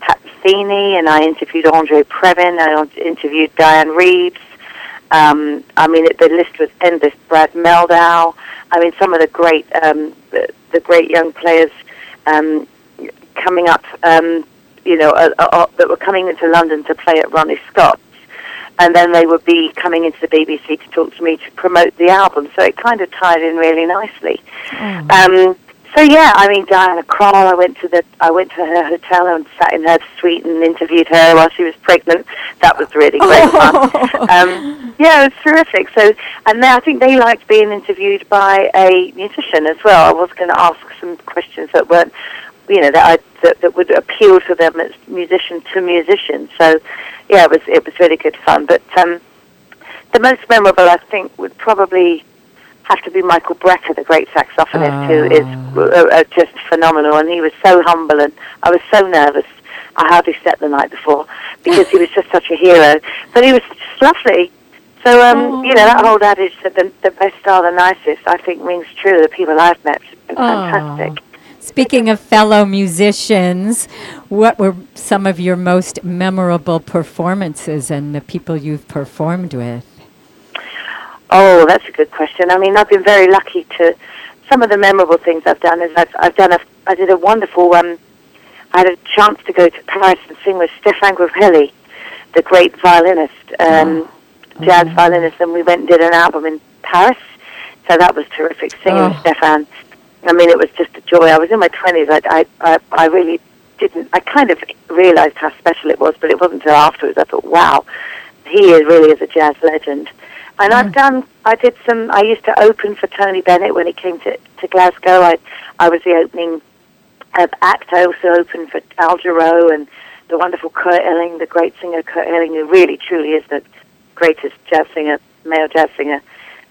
Pat Metheny, and I interviewed Andre Previn. I interviewed Dianne Reeves. Um, I mean, it, the list was endless. Brad Mehldau. I mean, some of the great um, the, the great young players um, coming up. Um, you know, uh, uh, that were coming into London to play at Ronnie Scott's, and then they would be coming into the BBC to talk to me to promote the album. So it kind of tied in really nicely. Um, so yeah, I mean Diana Krall. I went to the I went to her hotel and sat in her suite and interviewed her while she was pregnant. That was really great [LAUGHS] fun. Um, yeah, it was terrific. So, and they, I think they liked being interviewed by a musician as well. I was going to ask some questions that weren't, you know, that I that, that would appeal to them as musician to musician. So, yeah, it was it was really good fun. But um, the most memorable, I think, would probably have to be Michael Brecker, the great saxophonist, who is uh, uh, just phenomenal. And he was so humble, and I was so nervous. I hardly slept the night before because he was just such a hero. But he was just lovely. So, um, you know, that whole adage that the, the best are the nicest, I think rings true. The people I've met have been fantastic. Speaking of fellow musicians, what were some of your most memorable performances and the people you've performed with? Oh, that's a good question. I mean, I've been very lucky to. Some of the memorable things I've done is I've, I've done a. I did a wonderful. Um, I had a chance to go to Paris and sing with Stéphane Grappelli, the great violinist, um, jazz violinist, and we went and did an album in Paris. So that was terrific singing with Oh. Stéphane. I mean, it was just a joy. I was in my twenties. I, I, I, I really didn't. I kind of realized how special it was, but it wasn't until afterwards I thought, wow, he is really is a jazz legend. And I've done. I did some. I used to open for Tony Bennett when he came to to Glasgow. I I was the opening uh, act. I also opened for Al Jarreau and the wonderful Kurt Elling, the great singer Kurt Elling, who really truly is the greatest jazz singer, male jazz singer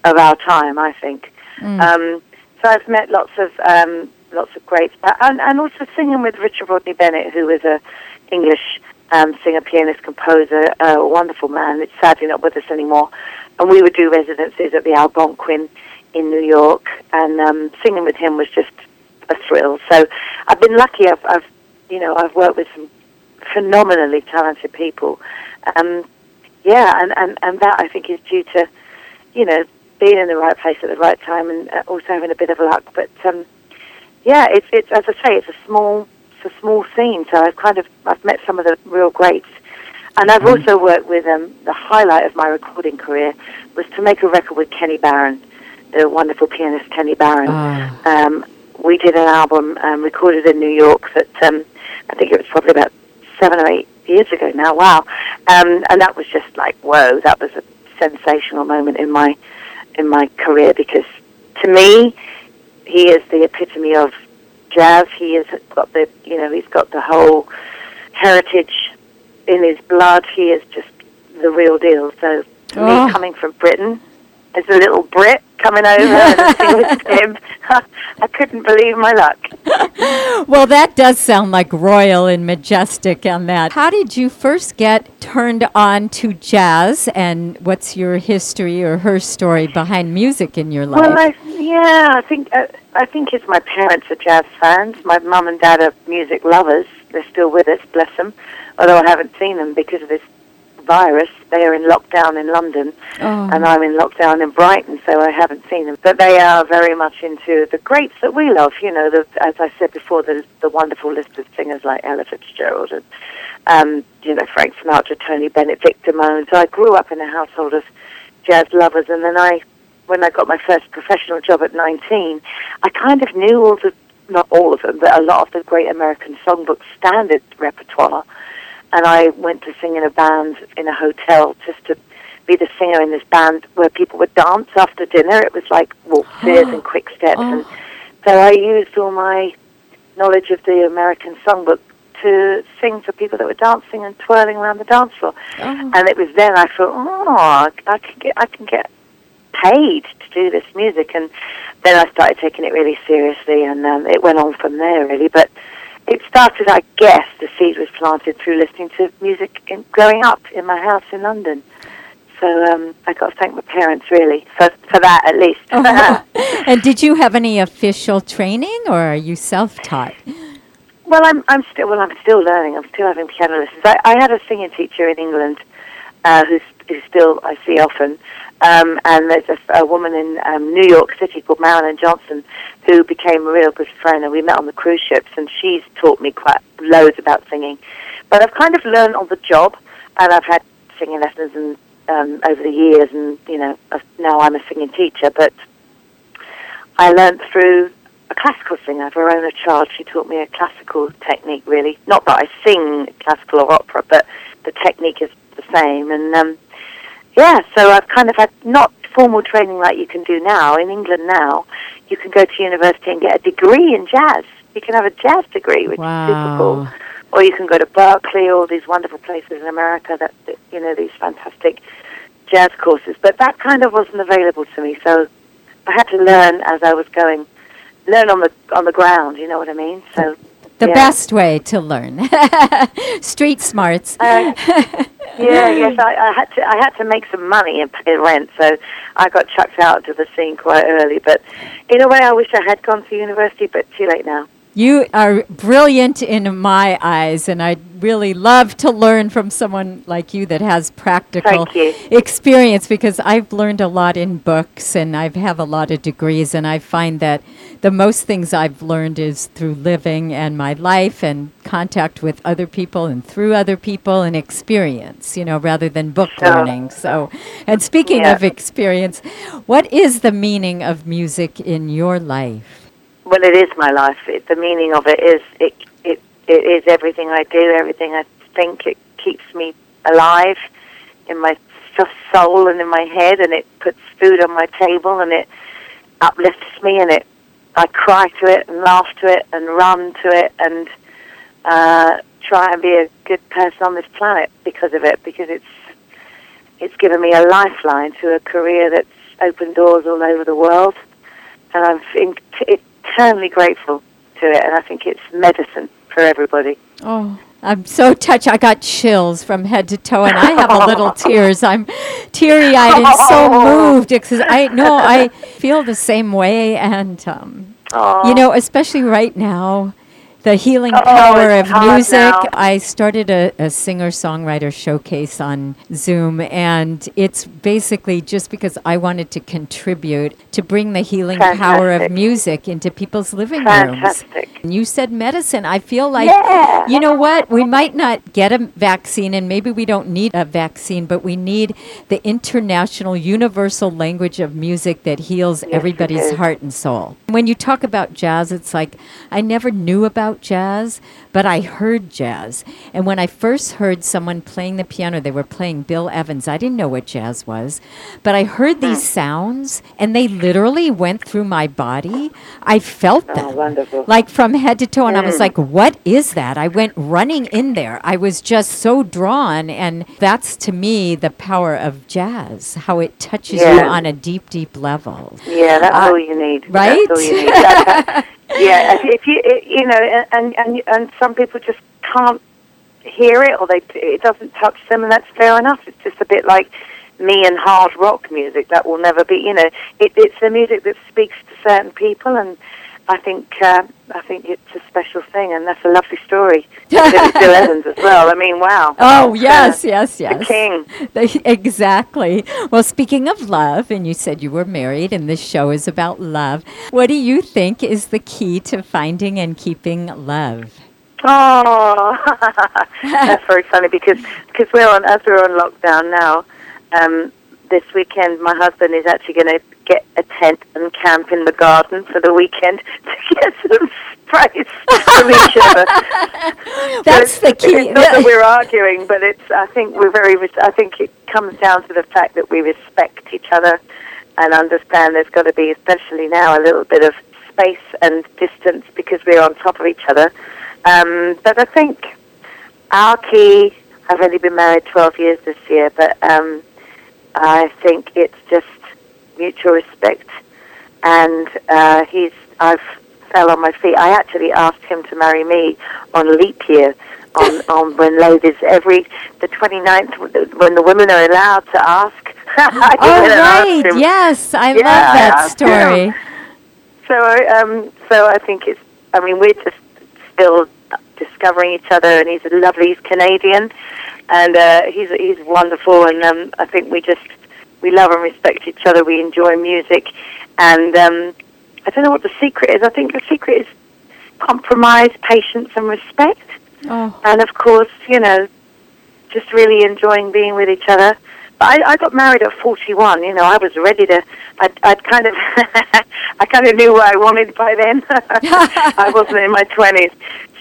of our time. I think. Um, so I've met lots of um, lots of greats, and, and also singing with Richard Rodney Bennett, who is a English um, singer, pianist, composer, a wonderful man. It's sadly not with us anymore. And we would do residencies at the Algonquin in New York, and um, singing with him was just a thrill. So I've been lucky. I've, I've you know I've worked with some phenomenally talented people. Um, yeah, and, and, and that I think is due to, you know, being in the right place at the right time and uh, also having a bit of luck. But um, yeah, it's it's as I say, it's a small it's a small scene. So I've kind of I've met some of the real greats, and I've also worked with um, the highlight of my recording career was to make a record with Kenny Barron, the wonderful pianist Kenny Barron. Ah. Um, we did an album um, recorded in New York that um, I think it was probably about seven or eight years ago now. Wow, um, and that was just like whoa, that was a sensational moment in my in my career because to me, he is the epitome of jazz. He has got the you know he's got the whole heritage in his blood. He is just the real deal. So to Oh. me, coming from Britain as a little Brit coming over and [LAUGHS] with him, [LAUGHS] I couldn't believe my luck. [LAUGHS] Well, that does sound like royal and majestic on that. How did you first get turned on to jazz, and what's your history or her story behind music in your life? Well, I, yeah, I think uh, I think it's my parents are jazz fans. My mum and dad are music lovers. They're still with us, bless them. Although I haven't seen them because of this virus. They are in lockdown in London, Oh. and I'm in lockdown in Brighton, so I haven't seen them. But they are very much into the greats that we love. You know, the, as I said before, the the wonderful list of singers like Ella Fitzgerald and um, you know Frank Sinatra, Tony Bennett, Victor Moan. So I grew up in a household of jazz lovers, and then I, when I got my first professional job at 19, I kind of knew all the, not all of them, but a lot of the great American songbook standard repertoire. And I went to sing in a band in a hotel just to be the singer in this band where people would dance after dinner. It was like waltzes and quick [GASPS] steps. And so I used all my knowledge of the American songbook to sing for people that were dancing and twirling around the dance floor. Oh. And it was then I thought, oh, I can get, I can get paid to do this music. And then I started taking it really seriously, and um, it went on from there, really. But it started, I guess, the seed was planted through listening to music in, growing up in my house in London. So um, I got to thank my parents, really, for, for that at least. [LAUGHS] [LAUGHS] and did you have any official training, or are you self-taught? Well, I'm I'm still well. I'm still learning. I'm still having piano lessons. I, I had a singing teacher in England uh, who's who still I see often, um, and there's a, a woman in um, New York City called Marilyn Johnson who became a real good friend, and we met on the cruise ships, and she's taught me quite loads about singing. But I've kind of learned on the job, and I've had singing lessons and um, over the years, and you know now I'm a singing teacher, but I learned through a classical singer, Verona Child. She taught me a classical technique, really. Not that I sing classical or opera, but the technique is the same. And um, yeah, so I've kind of had not formal training like you can do now. In England now, you can go to university and get a degree in jazz. You can have a jazz degree, which is super cool. Or you can go to Berklee, all these wonderful places in America that, that you know, these fantastic jazz courses. But that kind of wasn't available to me, so I had to learn as I was going, learn on the on the ground. You know what I mean? So The yeah. best way to learn. [LAUGHS] Street smarts. Uh, [LAUGHS] yeah, yes, I, I had to. I had to make some money and pay rent, so I got chucked out to the scene quite early. But in a way, I wish I had gone to university, but too late now. You are brilliant in my eyes, and I'd really love to learn from someone like you that has practical experience because I've learned a lot in books and I have a lot of degrees, and I find that the most things I've learned is through living and my life and contact with other people and through other people and experience, you know, rather than book learning. So, and speaking Yeah. of experience, what is the meaning of music in your life? Well, it is my life. It, the meaning of it is it, it it is everything I do, everything I think. It keeps me alive in my soul and in my head, and it puts food on my table, and it uplifts me, and it I cry to it and laugh to it and run to it and uh, try and be a good person on this planet because of it. Because it's it's given me a lifeline to a career that's opened doors all over the world and I'm in- eternally grateful to it. And I think it's medicine for everybody. Oh, I'm so touched. I got chills from head to toe, and I have a little [LAUGHS] tears. I'm teary eyed and so [LAUGHS] moved because I know I feel the same way, and um, Oh, you know, especially right now, the healing Oh, power of music. now. I started a, a singer songwriter showcase on Zoom, and it's basically just because I wanted to contribute to bring the healing power of music into people's living rooms. fantastic. And you said medicine. I feel like, Yeah. you know what? We might not get a vaccine, and maybe we don't need a vaccine, but we need the international, universal language of music that heals we everybody's heart and soul. When you talk about jazz, it's like I never knew about jazz, but I heard jazz. And when I first heard someone playing the piano, they were playing Bill Evans. I didn't know what jazz was, but I heard these sounds, and they literally went through my body. I felt them Oh, wonderful. like from head to toe and i was like what is that i went running in there i was just so drawn and that's to me the power of jazz how it touches you on a deep deep level Yeah, that's Uh, all you need. right? That's all you need. [LAUGHS] yeah, if- you you know, and and and some people just can't hear it, or they it doesn't touch them, and that's fair enough. It's just a bit like me and hard rock music. That will never be. You know, it, it's the music that speaks to certain people, and I think uh, I think it's a special thing, and that's a lovely story. [LAUGHS] Bill Evans as well. I mean, wow. oh Uh, yes yes yes The king. [LAUGHS] The- exactly well speaking of love and you said you were married and this show is about love what do you think is the key to finding and keeping love Oh, [LAUGHS] that's very funny because because we're on as we're on lockdown now. Um, this weekend, my husband is actually going to get a tent and camp in the garden for the weekend to [LAUGHS] get some space from each other. [LAUGHS] That's the key. It's not that [LAUGHS] we're arguing, but it's. I think we're very. I think it comes down to the fact that we respect each other and understand there's got to be, especially now, a little bit of space and distance because we're on top of each other. Um, but I think our key. I've only been married 12 years this year, but um, I think it's just mutual respect. And uh, he's. I've fell on my feet. I actually asked him to marry me on leap year. On, [LAUGHS] on when ladies every the 29th when the women are allowed to ask. [LAUGHS] I oh went and asked right him. yes i Yeah, love I that him. story So I um so I think it's I mean we're just still discovering each other and he's a lovely he's Canadian and uh, he's he's wonderful and um, I think we just we love and respect each other we enjoy music and um, I don't know what the secret is I think the secret is compromise patience and respect oh and of course you know just really enjoying being with each other. But I, I got married at 41. You know, I was ready to. I'd, I'd kind of, [LAUGHS] I kind of knew what I wanted by then. [LAUGHS] I wasn't in my 20s,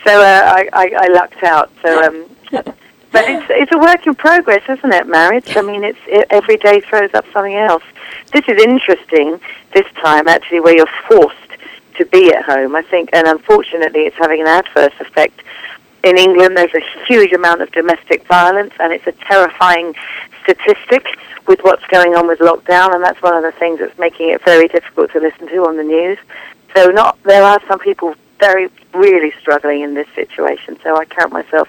so uh, I, I, I lucked out. So, um, [LAUGHS] but it's it's a work in progress, isn't it? Marriage. I mean, it's it, every day throws up something else. This is interesting. This time, actually, where you're forced to be at home. I think, and unfortunately, it's having an adverse effect in England, there's a huge amount of domestic violence, and it's a terrifying statistic with what's going on with lockdown, and that's one of the things that's making it very difficult to listen to on the news. So, not there are some people very, really struggling in this situation. So, I count myself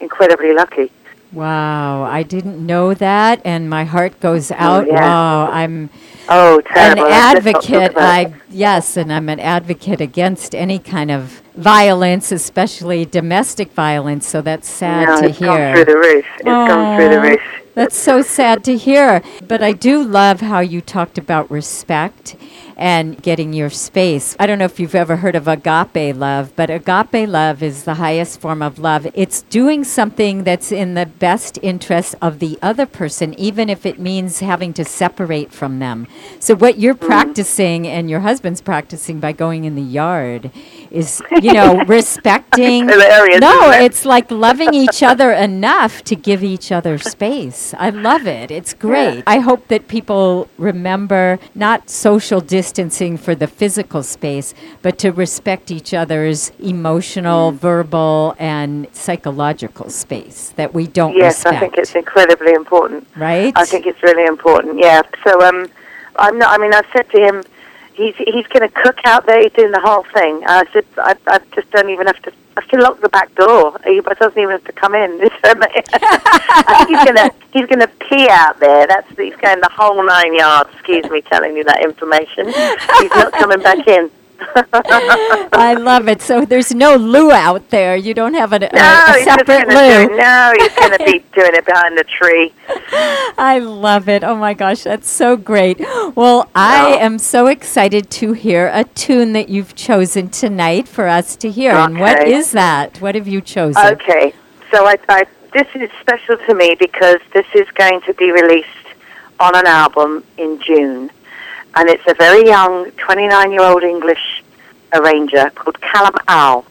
incredibly lucky. Wow, I didn't know that, and my heart goes oh, out. yeah. Wow, I'm Oh, an terrible! Talk advocate. I yes, and I'm an advocate against any kind of violence, especially domestic violence. So that's sad no, to it's hear. gone through the roof. It's gone through the roof. That's so sad to hear. But I do love how you talked about respect and getting your space. I don't know if you've ever heard of agape love, but agape love is the highest form of love. It's doing something that's in the best interest of the other person, even if it means having to separate from them. So, what you're practicing and your husband's practicing by going in the yard is, you know, [LAUGHS] respecting. no, it's like loving each other enough to give each other space. I love it. It's great. I hope that people remember not social distancing for the physical space, but to respect each other's emotional, Mm. verbal, and psychological space that we don't Yes, respect. I think it's incredibly important. right? I think it's really important. Yeah. So um, I'm not. I mean, I've said to him, he's he's going to cook out there. He's doing the whole thing. I said, I, I just don't even have to. I to lock the back door. He doesn't even have to come in. [LAUGHS] I think he's to he's to pee out there. That's he's going the whole nine yards. Excuse me, telling you that information. He's not coming back in. [LAUGHS] I love it. So there's no loo out there. You don't have a, a, No, a he's just separate gonna loo. do, no, he's going to be [LAUGHS] doing it behind the tree. I love it. Oh my gosh, that's so great. Well, I am so excited to hear a tune that you've chosen tonight for us to hear. And what Okay. is that? What have you chosen? Okay, so I, I this is special to me because this is going to be released on an album in June, and it's a very young 29-year-old English arranger called Callum Au.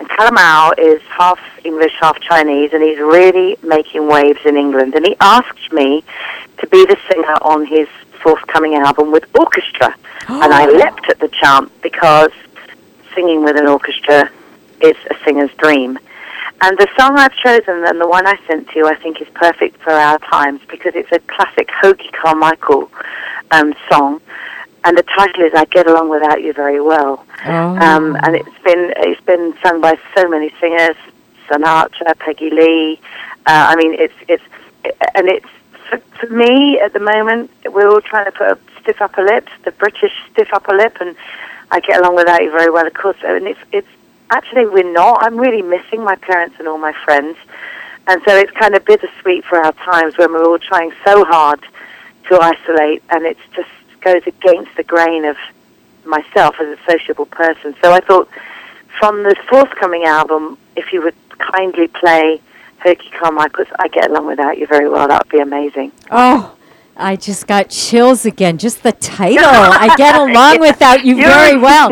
And Callum Au is half English, half Chinese, and he's really making waves in England. And he asked me to be the singer on his forthcoming album with orchestra, Oh. [GASPS] and I leapt at the chance because singing with an orchestra is a singer's dream. And the song I've chosen and the one I sent to you, I think is perfect for our times because it's a classic Hoagy Carmichael um, song. And the title is "I Get Along Without You Very Well," Oh. um, and it's been it's been sung by so many singers: Sinatra, Peggy Lee. Uh, I mean, it's it's and it's for, for me at the moment. We're all trying to put a stiff upper lip, the British stiff upper lip, and I get along without you very well, of course. And it's it's actually we're not. I'm really missing my parents and all my friends, and so it's kind of bittersweet for our times when we're all trying so hard to isolate, and it just goes against the grain of myself as a sociable person. So I thought from the forthcoming album, if you would kindly play Hoagy Carmichael's I Get Along Without You Very Well, that would be amazing. Oh, I just got chills again. Just the title. I [LAUGHS] get along without you very [LAUGHS] well.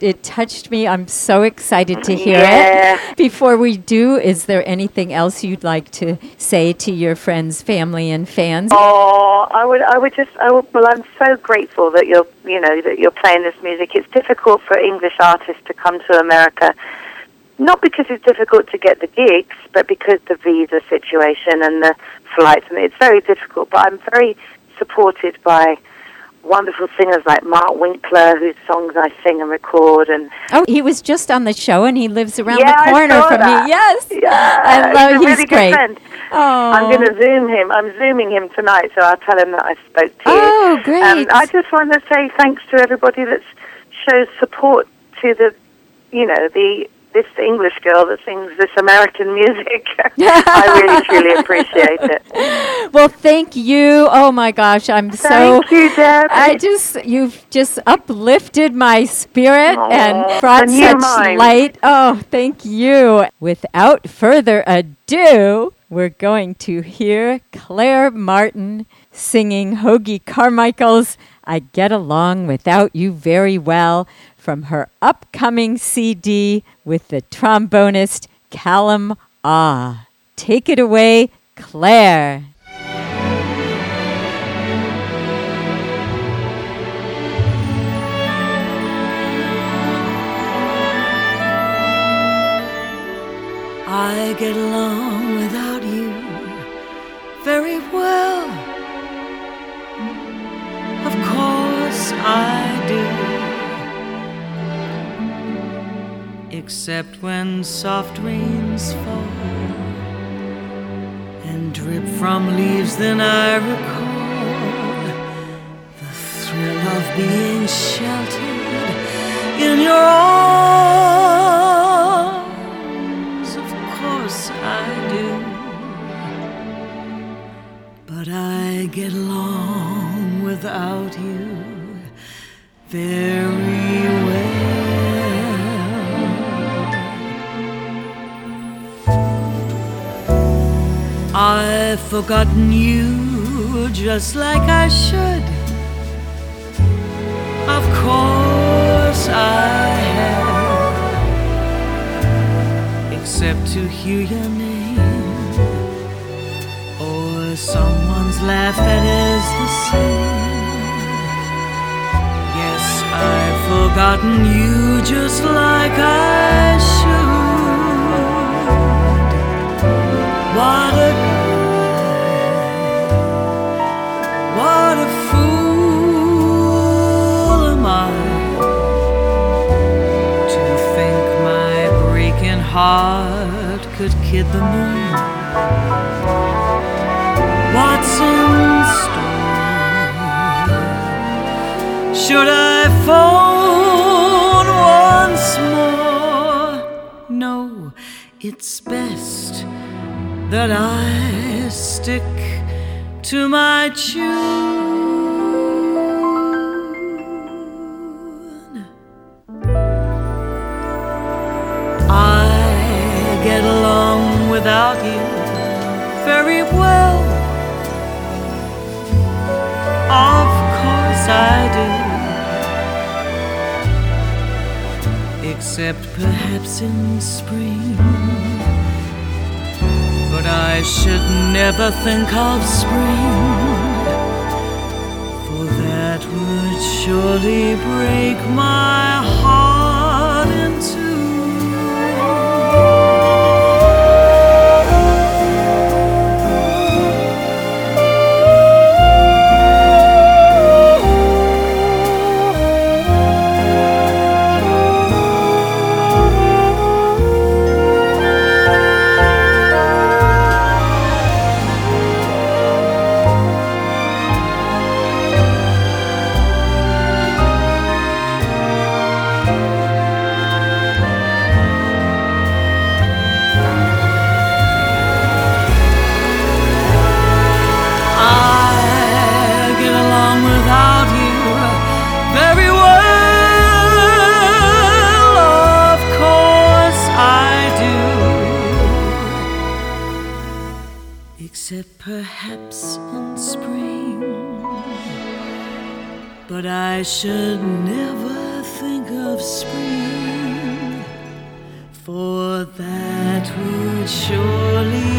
It touched me. I'm so excited to hear Yeah. it. Before we do, is there anything else you'd like to say to your friends, family, and fans? Oh, I would, I would just, I would, well, I'm so grateful that you're, you know, that you're playing this music. It's difficult for English artists to come to America, not because it's difficult to get the gigs, but because the visa situation and the flights, and it's very difficult. But I'm very supported by wonderful singers like Mark Winkler, whose songs I sing and record, and Oh, he was just on the show, and he lives around Yeah, the corner from that. me. Yes, yeah, I love. he's a He's really great. Oh, I'm going to zoom him. I'm zooming him tonight, so I'll tell him that I spoke to you. Oh, great. Um, I just want to say thanks to everybody that shows support to the, you know, the this English girl that sings this American music. [LAUGHS] I really truly appreciate it. [LAUGHS] well, thank you. Oh my gosh, I'm so. Thank you, Deb. I just you've just uplifted my spirit Aw, and brought and such mine. light. Oh, thank you. Without further ado, we're going to hear Claire Martin singing Hoagy Carmichael's I Get Along Without You Very Well from her upcoming CD with the trombonist Callum Ah. Take it away, Claire. I get along without you very well. Of course I Except when soft rains fall and drip from leaves, then I recall the thrill of being sheltered forgotten you just like I should. Of course I have, except to hear your name or someone's laugh that is the same. Yes, I've forgotten you just like I should. What a heart could kid the moon. What's in store? Should I phone once more? No, it's best that I stick to my tune. Spring. But I should never think of spring. For that would surely break my heart perhaps in spring. But I should never think of spring. For that would surely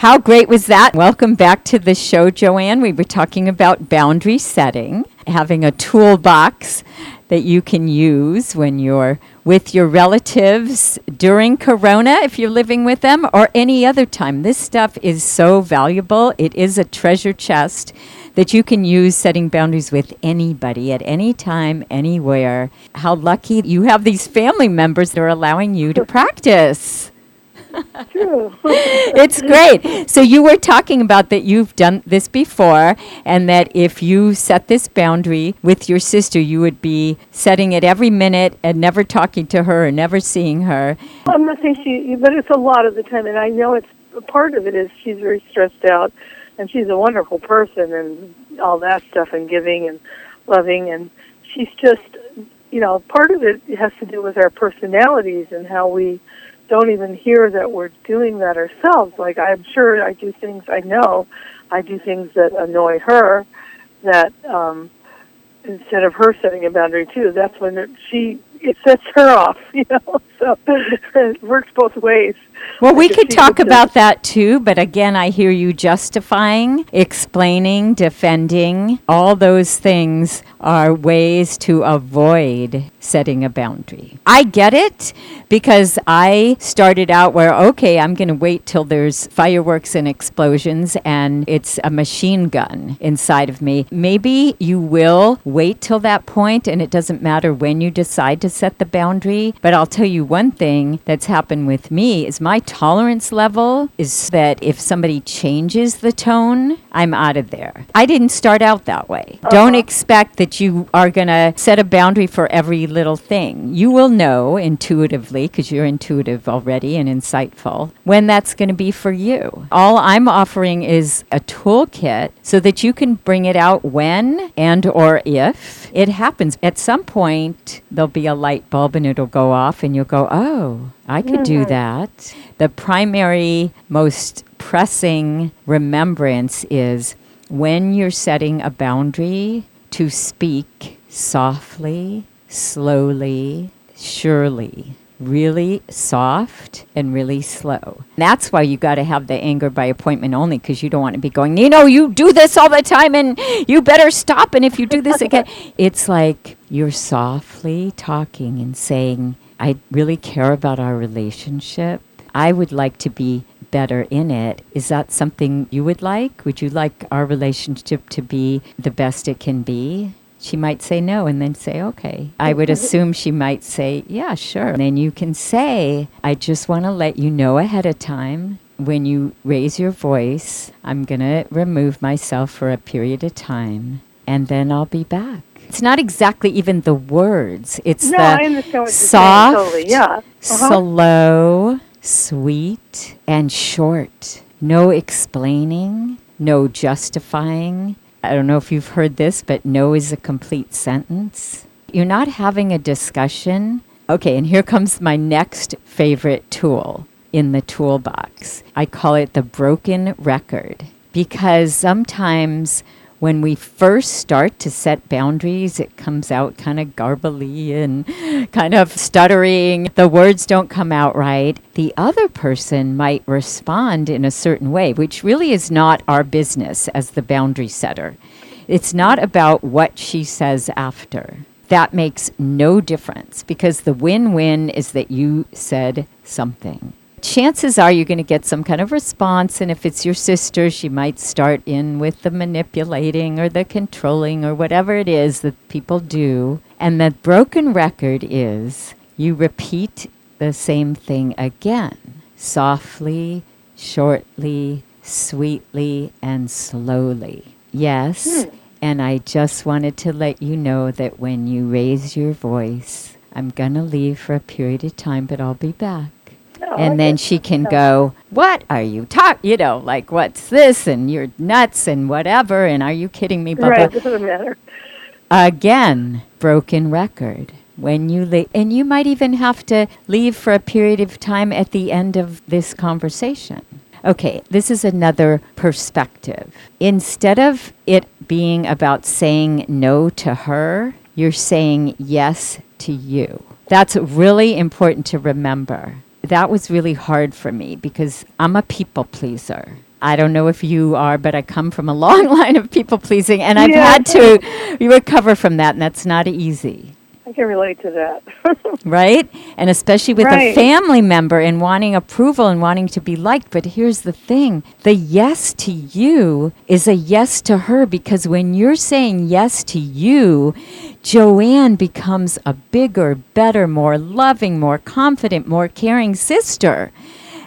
How great was that? Welcome back to the show, Joanne. We were talking about boundary setting, having a toolbox that you can use when you're with your relatives during Corona, if you're living with them, or any other time. This stuff is so valuable. It is a treasure chest that you can use setting boundaries with anybody at any time, anywhere. How lucky you have these family members that are allowing you to practice True. [LAUGHS] it's great. So you were talking about that you've done this before, and that if you set this boundary with your sister, you would be setting it every minute and never talking to her or never seeing her. I'm not saying she, but it's a lot of the time, and I know it's part of it is she's very stressed out, and she's a wonderful person, and all that stuff, and giving and loving, and she's just, you know, part of it has to do with our personalities and how we don't even hear that we're doing that ourselves. Like I'm sure I do things I know, I do things that annoy her, that um, instead of her setting a boundary too, that's when it, she it sets her off. [LAUGHS] You know, so [LAUGHS] it works both ways. Well, we could talk about that too, but again, I hear you justifying, explaining, defending. All those things are ways to avoid setting a boundary. I get it because I started out where, okay, I'm going to wait till there's fireworks and explosions and it's a machine gun inside of me. Maybe you will wait till that point and it doesn't matter when you decide to set the boundary. But I'll tell you one thing that's happened with me is my tolerance level is that if somebody changes the tone, I'm out of there. I didn't start out that way. Don't uh-huh. expect that you are going to set a boundary for every little thing. You will know intuitively, because you're intuitive already and insightful, when that's going to be for you. All I'm offering is a toolkit so that you can bring it out when and or if it happens. At some point, there'll be a light bulb and it'll go off, and you'll go, oh, I could do that. The primary, most pressing remembrance is when you're setting a boundary to speak softly, slowly, surely. really soft and really slow. That's why you got to have the anger by appointment only because you don't want to be going, you know, you do this all the time and you better stop. And if you do this again, [LAUGHS] it's like you're softly talking and saying, I really care about our relationship. I would like to be better in it. Is that something you would like? Would you like our relationship to be the best it can be? She might say no and then say, okay. I would assume she might say, yeah, sure. And then you can say, I just want to let you know ahead of time when you raise your voice, I'm going to remove myself for a period of time and then I'll be back. It's not exactly even the words. It's No, the I understand what you're saying, soft, totally, yeah. Uh-huh. slow, sweet, and short. No explaining, no justifying. I don't know if you've heard this, but no is a complete sentence. You're not having a discussion. Okay, and here comes my next favorite tool in the toolbox. I call it the broken record because sometimes when we first start to set boundaries, it comes out kind of garbly and kind of stuttering. The words don't come out right. The other person might respond in a certain way, which really is not our business as the boundary setter. It's not about what she says after. That makes no difference because the win win is that you said something chances are you're going to get some kind of response. And if it's your sister, she might start in with the manipulating or the controlling or whatever it is that people do. And the broken record is you repeat the same thing again, softly, shortly, sweetly, and slowly. Yes. Hmm. And I just wanted to let you know that when you raise your voice, I'm going to leave for a period of time, but I'll be back And then she can Yeah. go, "What are you talk? You know, like what's this? And you're nuts and whatever. And are you kidding me?" Blah, Right, blah. doesn't matter. Again, broken record. When you leave, and you might even have to leave for a period of time at the end of this conversation. Okay, this is another perspective. Instead of it being about saying no to her, you're saying yes to you. That's really important to remember. That was really hard for me because I'm a people pleaser. I don't know if you are, but I come from a [LAUGHS] long line of people pleasing, and I've Yeah. had to recover from that, and that's not easy I can relate to that. [LAUGHS] right? And especially with a family member and wanting approval and wanting to be liked. But here's the thing the yes to you is a yes to her because when you're saying yes to you, Joanne becomes a bigger, better, more loving, more confident, more caring sister.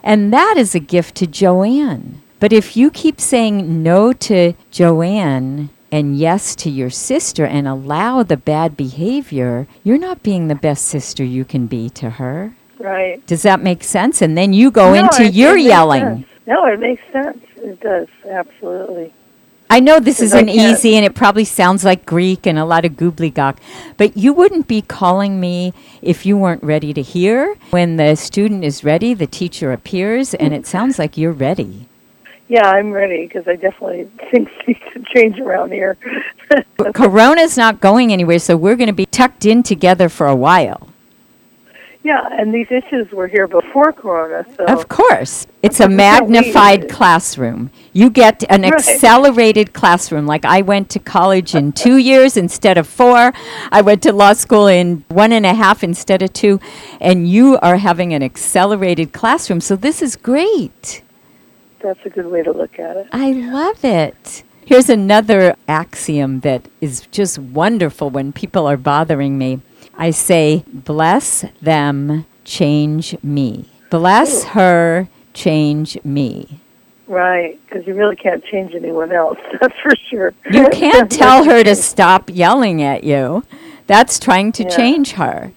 And that is a gift to Joanne. But if you keep saying no to Joanne, and yes to your sister and allow the bad behavior, you're not being the best sister you can be to her. right. Does that make sense? And then you go No, into it- your it yelling. sense. No, it makes sense. It does, absolutely. I know this isn't easy and it probably sounds like Greek and a lot of gobbledygook, but you wouldn't be calling me if you weren't ready to hear. When the student is ready, the teacher appears, and it sounds like you're ready. Yeah, I'm ready because I definitely [LAUGHS] think things need to change around here. But [LAUGHS] Corona's not going anywhere, so we're going to be tucked in together for a while. yeah, and these issues were here before Corona, so Of course. It's a That's what we magnified classroom. You get an Right. accelerated classroom. Like I went to college in [LAUGHS] two years instead of four. I went to law school in one and a half instead of two. And you are having an accelerated classroom. So this is great. That's a good way to look at it. I love it. Here's another axiom that is just wonderful when people are bothering me. I say, bless them, change me. Bless her, change me. Right, because you really can't change anyone else. [LAUGHS] That's for sure. You [LAUGHS] can't tell her to stop yelling at you. That's trying to Yeah. change her.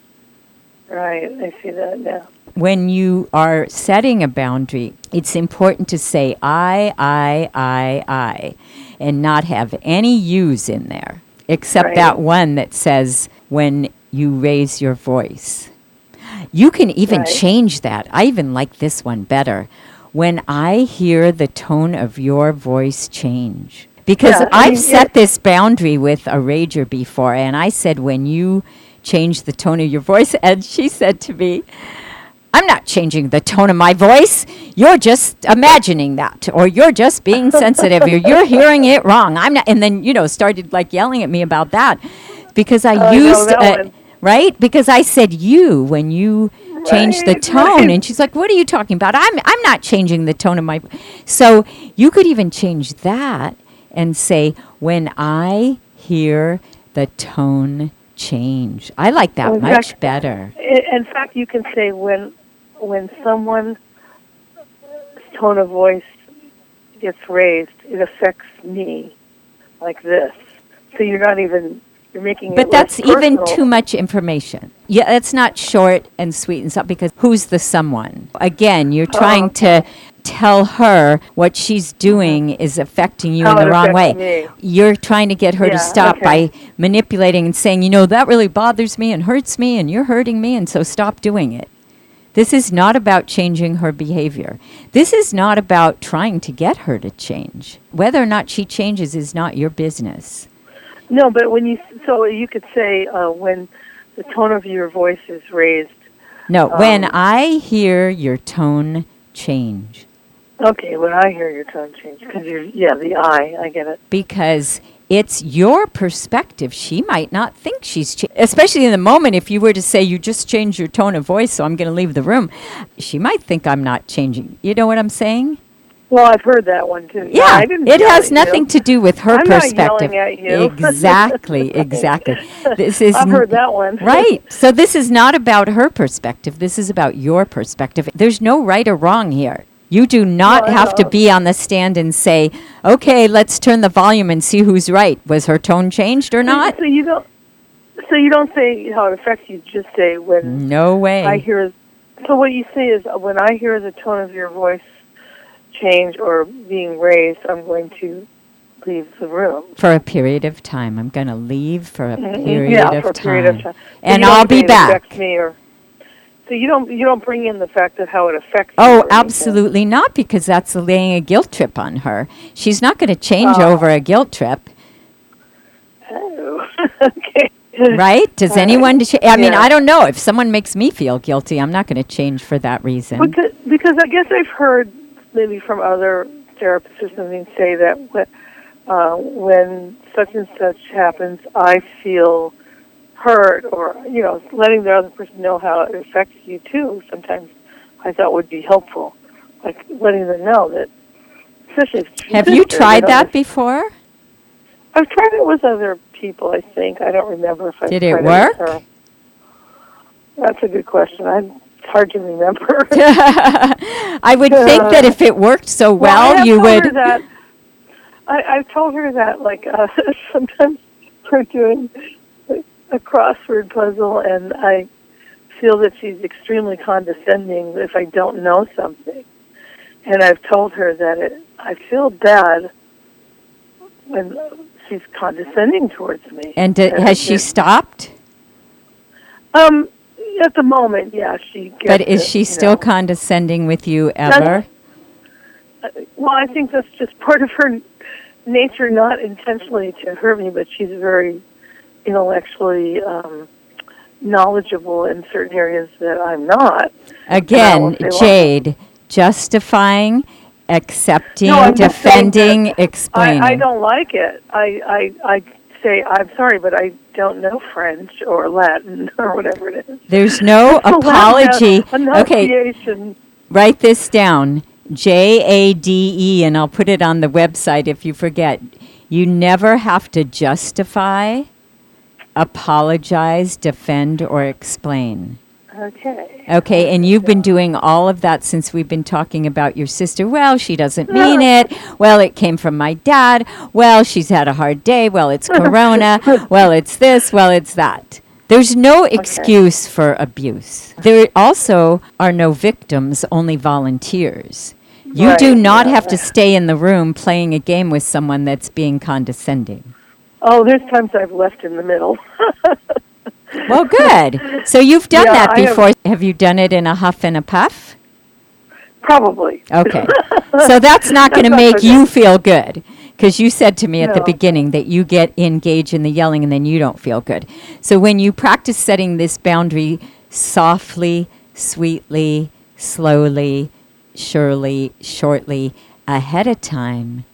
Right, I see that now. When you are setting a boundary, it's important to say I, I, I, I, and not have any yous in there, except Right. that one that says when you raise your voice. You can even Right. change that. I even like this one better. When I hear the tone of your voice change. Because Yeah, I I've mean, set this boundary with a rager before, and I said, when you change the tone of your voice, [LAUGHS] and she said to me, I'm not changing the tone of my voice. You're just imagining that, or you're just being [LAUGHS] sensitive, or you're hearing it wrong. I'm not. And then, you know, started like yelling at me about that because I know used, that uh, right? Because I said you when you changed the tone. right. And she's like, what are you talking about? I'm, I'm not changing the tone of my. So you could even change that and say, when I hear the tone change. I like that Well, much better. In fact, you can say when when someone's tone of voice gets raised, it affects me like this. So you're not even you're making it But that's even too much information. Yeah, that's not short and sweet and stuff because who's the someone? Again, you're Oh, trying to tell her what she's doing uh-huh. is affecting you How in the wrong way. me. You're trying to get her to stop okay. by manipulating and saying, you know, that really bothers me and hurts me and you're hurting me and so stop doing it. This is not about changing her behavior. This is not about trying to get her to change. Whether or not she changes is not your business. No, but when you so you could say uh, when the tone of your voice is raised. No, when Um, I hear your tone change, Okay, when I hear your tone change, because you're yeah the I, I get it. because it's your perspective. She might not think she's cha- especially in the moment. If you were to say you just changed your tone of voice, so I'm going to leave the room, she might think I'm not changing. You know what I'm saying? Well, I've heard that one too. Yeah, I didn't it has at you. nothing to do with her I'm not perspective. yelling at you. [LAUGHS] Exactly, exactly. This is I've heard that one. [LAUGHS] Right. So this is not about her perspective. This is about your perspective. There's no right or wrong here. You do not No, have to be on the stand and say, "Okay, let's turn the volume and see who's right. Was her tone changed or not?" So you don't. So you don't say how it affects you. Just say when No way. I hear. So what you say is when I hear the tone of your voice change or being raised, I'm going to leave the room. for a period of time. I'm going to leave for a Mhm. period, yeah, of, for a time. period of time. But And I'll be back. Me or, so you don't you don't bring in the fact of how it affects. Oh, or anything. absolutely not, because that's laying a guilt trip on her. She's not going to change Oh. over a guilt trip, Oh, [LAUGHS] okay. right? Does All right. anyone? Ch- I mean, Yeah. I don't know. If someone makes me feel guilty, I'm not going to change for that reason. Because, because I guess I've heard maybe from other therapists or something say that when, uh, when such and such happens, I feel hurt, or you know, letting the other person know how it affects you too. Sometimes I thought would be helpful, like letting them know that. Especially if Have you tried that before? I've tried it with other people. I think I don't remember if I Did it work? with her. That's a good question. I, it's hard to remember. [LAUGHS] [LAUGHS] I would think that if it worked so well, have you would. That, I, I've told her that, like, uh, [LAUGHS] sometimes we're doing a, crossword puzzle, and I feel that she's extremely condescending if I don't know something. And I've told her that it, I feel bad when she's condescending towards me. And d- has she stopped? Um, at the moment, yeah, she. Gets But is it, she still know. condescending with you ever? Well, I think that's just part of her nature, not intentionally to hurt me, but she's very intellectually um, knowledgeable in certain areas that I'm not. Again, won't say why. Jade, justifying, accepting, No, I'm just saying defending, explaining. I, I don't like it. I, I, I say, I'm sorry, but I don't know French or Latin [LAUGHS] or whatever it is. There's no [LAUGHS] apology. Okay, write this down. J A D E, and I'll put it on the website if you forget. You never have to justify, apologize, defend, or explain. Okay. Okay, and you've been doing all of that since we've been talking about your sister. Well, she doesn't mean it. Well, it came from my dad. Well, she's had a hard day. Well, it's corona. [LAUGHS] well, it's this. Well, it's that. There's no excuse for abuse. There also are no victims, only volunteers. You do not yeah. have to stay in the room playing a game with someone that's being condescending. Oh, there's times I've left in the middle. [LAUGHS] Well, good. So you've done Yeah, that I have- before. have you done it in a huff and a puff? Probably. Okay. [LAUGHS] so that's not going to make you feel good because you said to me at the beginning that you get engaged in the yelling and then you don't feel good. So when you practice setting this boundary softly, sweetly, slowly, surely, shortly, ahead of time,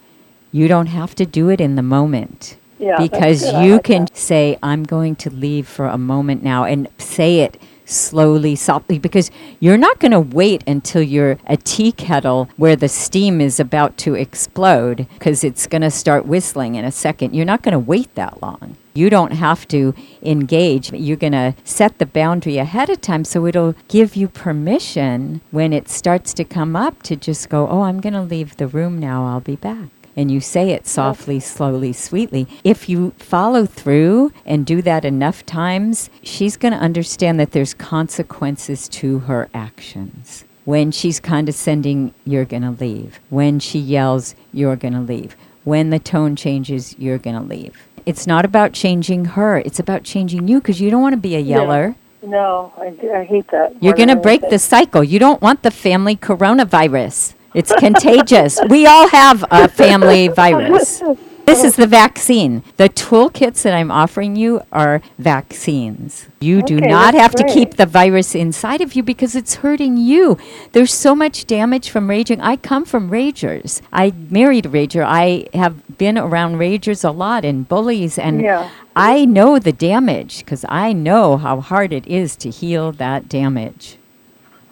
you don't have to do it in the moment. Yeah, because you like can that. say, I'm going to leave for a moment now and say it slowly, softly, because you're not going to wait until you're a tea kettle where the steam is about to explode because it's going to start whistling in a second. You're not going to wait that long. You don't have to engage. You're going to set the boundary ahead of time so it'll give you permission when it starts to come up to just go, Oh, I'm going to leave the room now. I'll be back and you say it softly, slowly, sweetly, if you follow through and do that enough times, she's going to understand that there's consequences to her actions. When she's condescending, you're going to leave. When she yells, you're going to leave. When the tone changes, you're going to leave. It's not about changing her, it's about changing you because you don't want to be a Yeah. yeller. No, I, I hate that. You're going to break the cycle. You don't want the family coronavirus. It's contagious. we all have a family virus. This is the vaccine. The toolkits that I'm offering you are vaccines. You do not have to keep the virus inside of you because it's hurting you. There's so much damage from raging. I come from ragers. I married a rager. I have been around ragers a lot and bullies and Yeah. I know the damage because I know how hard it is to heal that damage.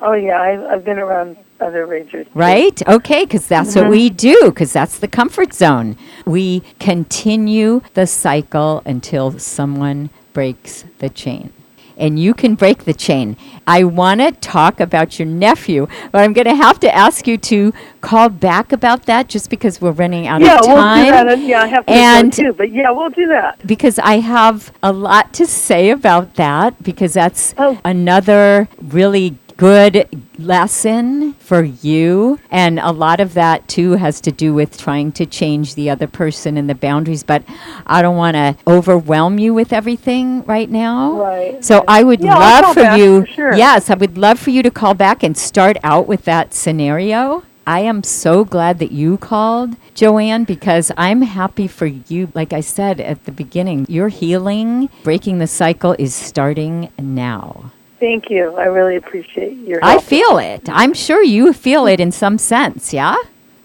Oh yeah, I've, I've been around other ragers. too. Right? Okay, because that's what mm-hmm. we do, because that's the comfort zone. We continue the cycle until someone breaks the chain. And you can break the chain. I want to talk about your nephew, but I'm going to have to ask you to call back about that just because we're running out Yeah, of we'll time. do that. Yeah, I have to And- too, but yeah, we'll do that. because I have a lot to say about that because that's Oh. another really good lesson for you and a lot of that too has to do with trying to change the other person and the boundaries but I don't want to overwhelm you with everything right now. Right, So. I would Yeah, love for back, you for sure. Yes, I would love for you to call back and start out with that scenario. I am so glad that you called, Joanne, because I'm happy for you. Like I said at the beginning, your healing, breaking the cycle is starting now. Thank you. I really appreciate your I feel it. I'm sure you feel it in some sense, yeah?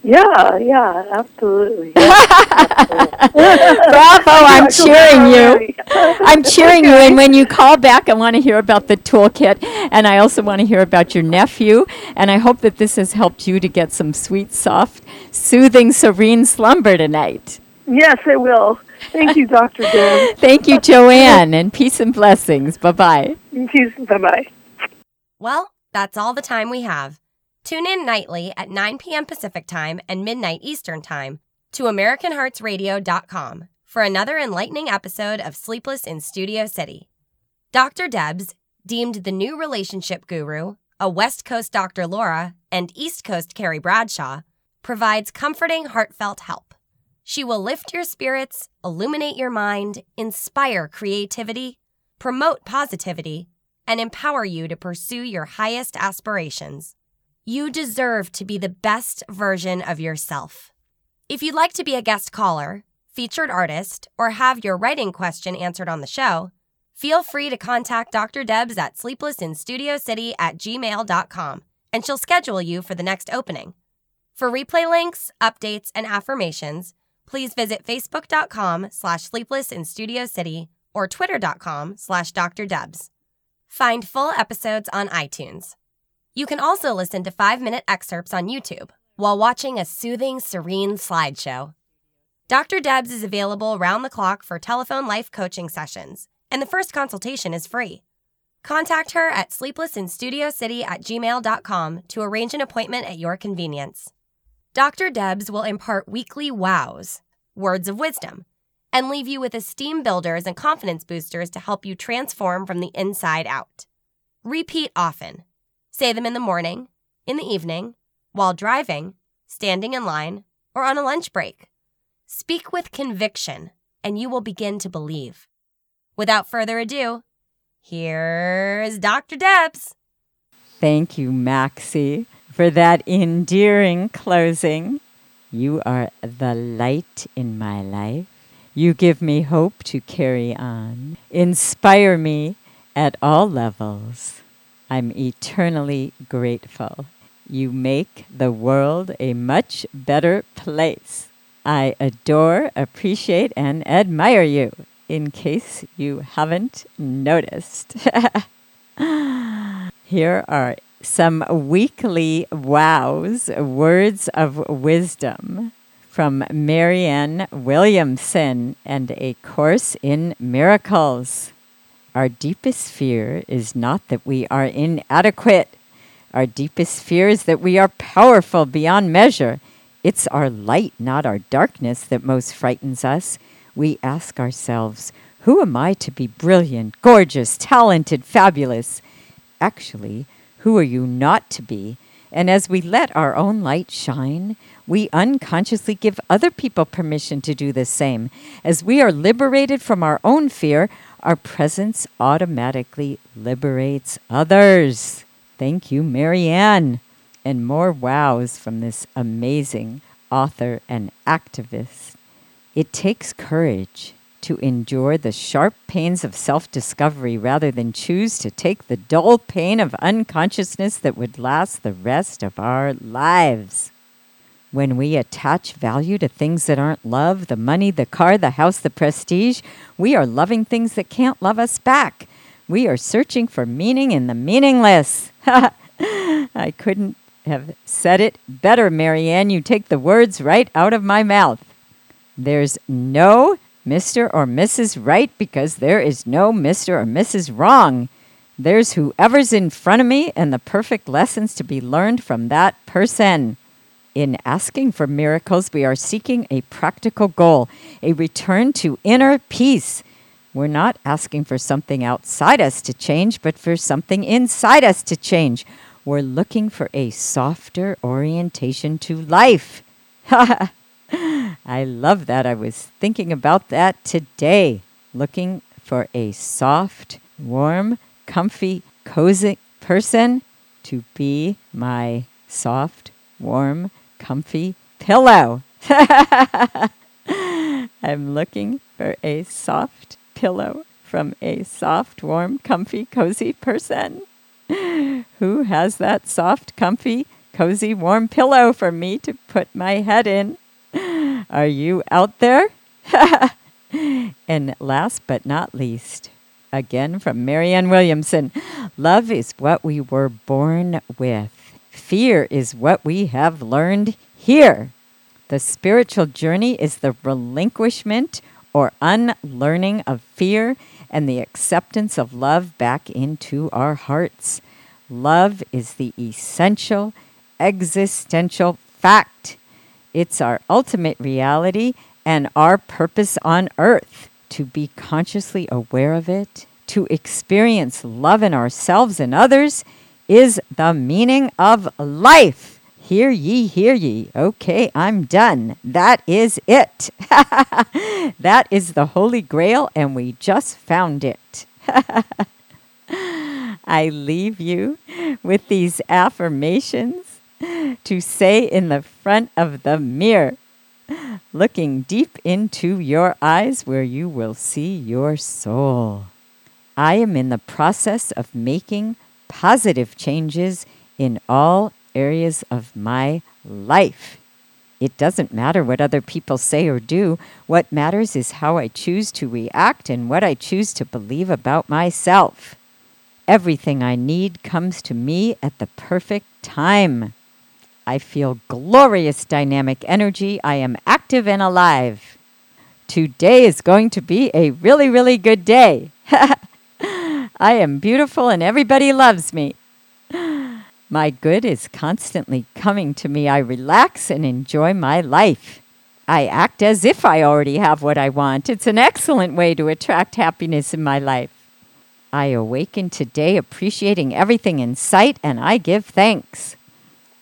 Yeah, yeah, absolutely. [LAUGHS] Bravo, [LAUGHS] I'm cheering you. [LAUGHS] I'm cheering you. And when you call back, I want to hear about the toolkit. And I also want to hear about your nephew. And I hope that this has helped you to get some sweet, soft, soothing, serene slumber tonight. Yes, it will. Thank you, Dr. Dan. [LAUGHS] Thank you, Joanne, and peace and blessings. Bye bye. Bye bye. Well, that's all the time we have. Tune in nightly at 9 p.m. Pacific Time and midnight Eastern Time to AmericanHeartsRadio.com for another enlightening episode of Sleepless in Studio City. Dr. Debs, deemed the new relationship guru, a West Coast Dr. Laura, and East Coast Carrie Bradshaw, provides comforting, heartfelt help. She will lift your spirits, illuminate your mind, inspire creativity, promote positivity, and empower you to pursue your highest aspirations. You deserve to be the best version of yourself. If you'd like to be a guest caller, featured artist, or have your writing question answered on the show, feel free to contact Dr. Debs at sleeplessinstudiocity at gmail.com and she'll schedule you for the next opening. For replay links, updates, and affirmations, please visit facebook.com slash sleepless in Studio City or twitter.com slash Dr. Debs. Find full episodes on iTunes. You can also listen to five minute excerpts on YouTube while watching a soothing, serene slideshow. Dr. Debs is available around the clock for telephone life coaching sessions, and the first consultation is free. Contact her at sleeplessinstudiocity at gmail.com to arrange an appointment at your convenience. Dr. Debs will impart weekly wows, words of wisdom, and leave you with esteem builders and confidence boosters to help you transform from the inside out. Repeat often. Say them in the morning, in the evening, while driving, standing in line, or on a lunch break. Speak with conviction, and you will begin to believe. Without further ado, here's Dr. Debs. Thank you, Maxie, for that endearing closing. You are the light in my life. You give me hope to carry on. Inspire me at all levels. I'm eternally grateful. You make the world a much better place. I adore, appreciate, and admire you, in case you haven't noticed. [LAUGHS] Here are some weekly wows, words of wisdom from Marianne Williamson and a course in miracles. Our deepest fear is not that we are inadequate. Our deepest fear is that we are powerful beyond measure. It's our light, not our darkness, that most frightens us. We ask ourselves, Who am I to be brilliant, gorgeous, talented, fabulous? Actually, who are you not to be? And as we let our own light shine, we unconsciously give other people permission to do the same. As we are liberated from our own fear, our presence automatically liberates others. Thank you, Marianne. And more wows from this amazing author and activist. It takes courage to endure the sharp pains of self discovery rather than choose to take the dull pain of unconsciousness that would last the rest of our lives. When we attach value to things that aren't love, the money, the car, the house, the prestige, we are loving things that can't love us back. We are searching for meaning in the meaningless. [LAUGHS] I couldn't have said it better, Marianne. You take the words right out of my mouth. There's no Mr. or Mrs. Right because there is no Mr. or Mrs. Wrong. There's whoever's in front of me and the perfect lessons to be learned from that person. In asking for miracles, we are seeking a practical goal, a return to inner peace. We're not asking for something outside us to change, but for something inside us to change. We're looking for a softer orientation to life. [LAUGHS] [LAUGHS] I love that. I was thinking about that today. Looking for a soft, warm, comfy, cozy person to be my soft, warm, comfy pillow. [LAUGHS] I'm looking for a soft pillow from a soft, warm, comfy, cozy person. [LAUGHS] Who has that soft, comfy, cozy, warm pillow for me to put my head in? Are you out there? [LAUGHS] and last but not least, again from Marianne Williamson love is what we were born with, fear is what we have learned here. The spiritual journey is the relinquishment or unlearning of fear and the acceptance of love back into our hearts. Love is the essential, existential fact. It's our ultimate reality and our purpose on earth to be consciously aware of it, to experience love in ourselves and others is the meaning of life. Hear ye, hear ye. Okay, I'm done. That is it. [LAUGHS] that is the Holy Grail, and we just found it. [LAUGHS] I leave you with these affirmations to say in the front of the mirror, looking deep into your eyes where you will see your soul. I am in the process of making positive changes in all areas of my life. It doesn't matter what other people say or do. What matters is how I choose to react and what I choose to believe about myself. Everything I need comes to me at the perfect time. I feel glorious dynamic energy. I am active and alive. Today is going to be a really, really good day. [LAUGHS] I am beautiful and everybody loves me. [GASPS] My good is constantly coming to me. I relax and enjoy my life. I act as if I already have what I want. It's an excellent way to attract happiness in my life. I awaken today appreciating everything in sight and I give thanks.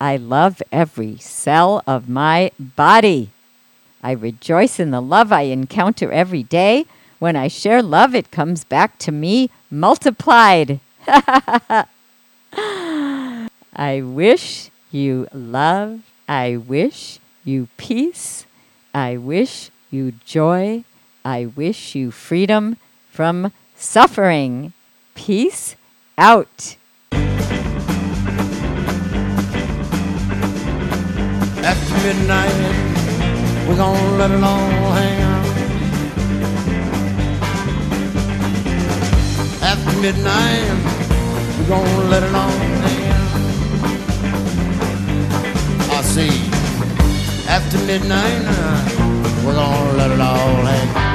I love every cell of my body. I rejoice in the love I encounter every day. When I share love, it comes back to me multiplied. [LAUGHS] I wish you love. I wish you peace. I wish you joy. I wish you freedom from suffering. Peace out. After midnight, we're gonna let it all hang out. After midnight, we're gonna let it all hang out. I see. After midnight, we're gonna let it all hang out.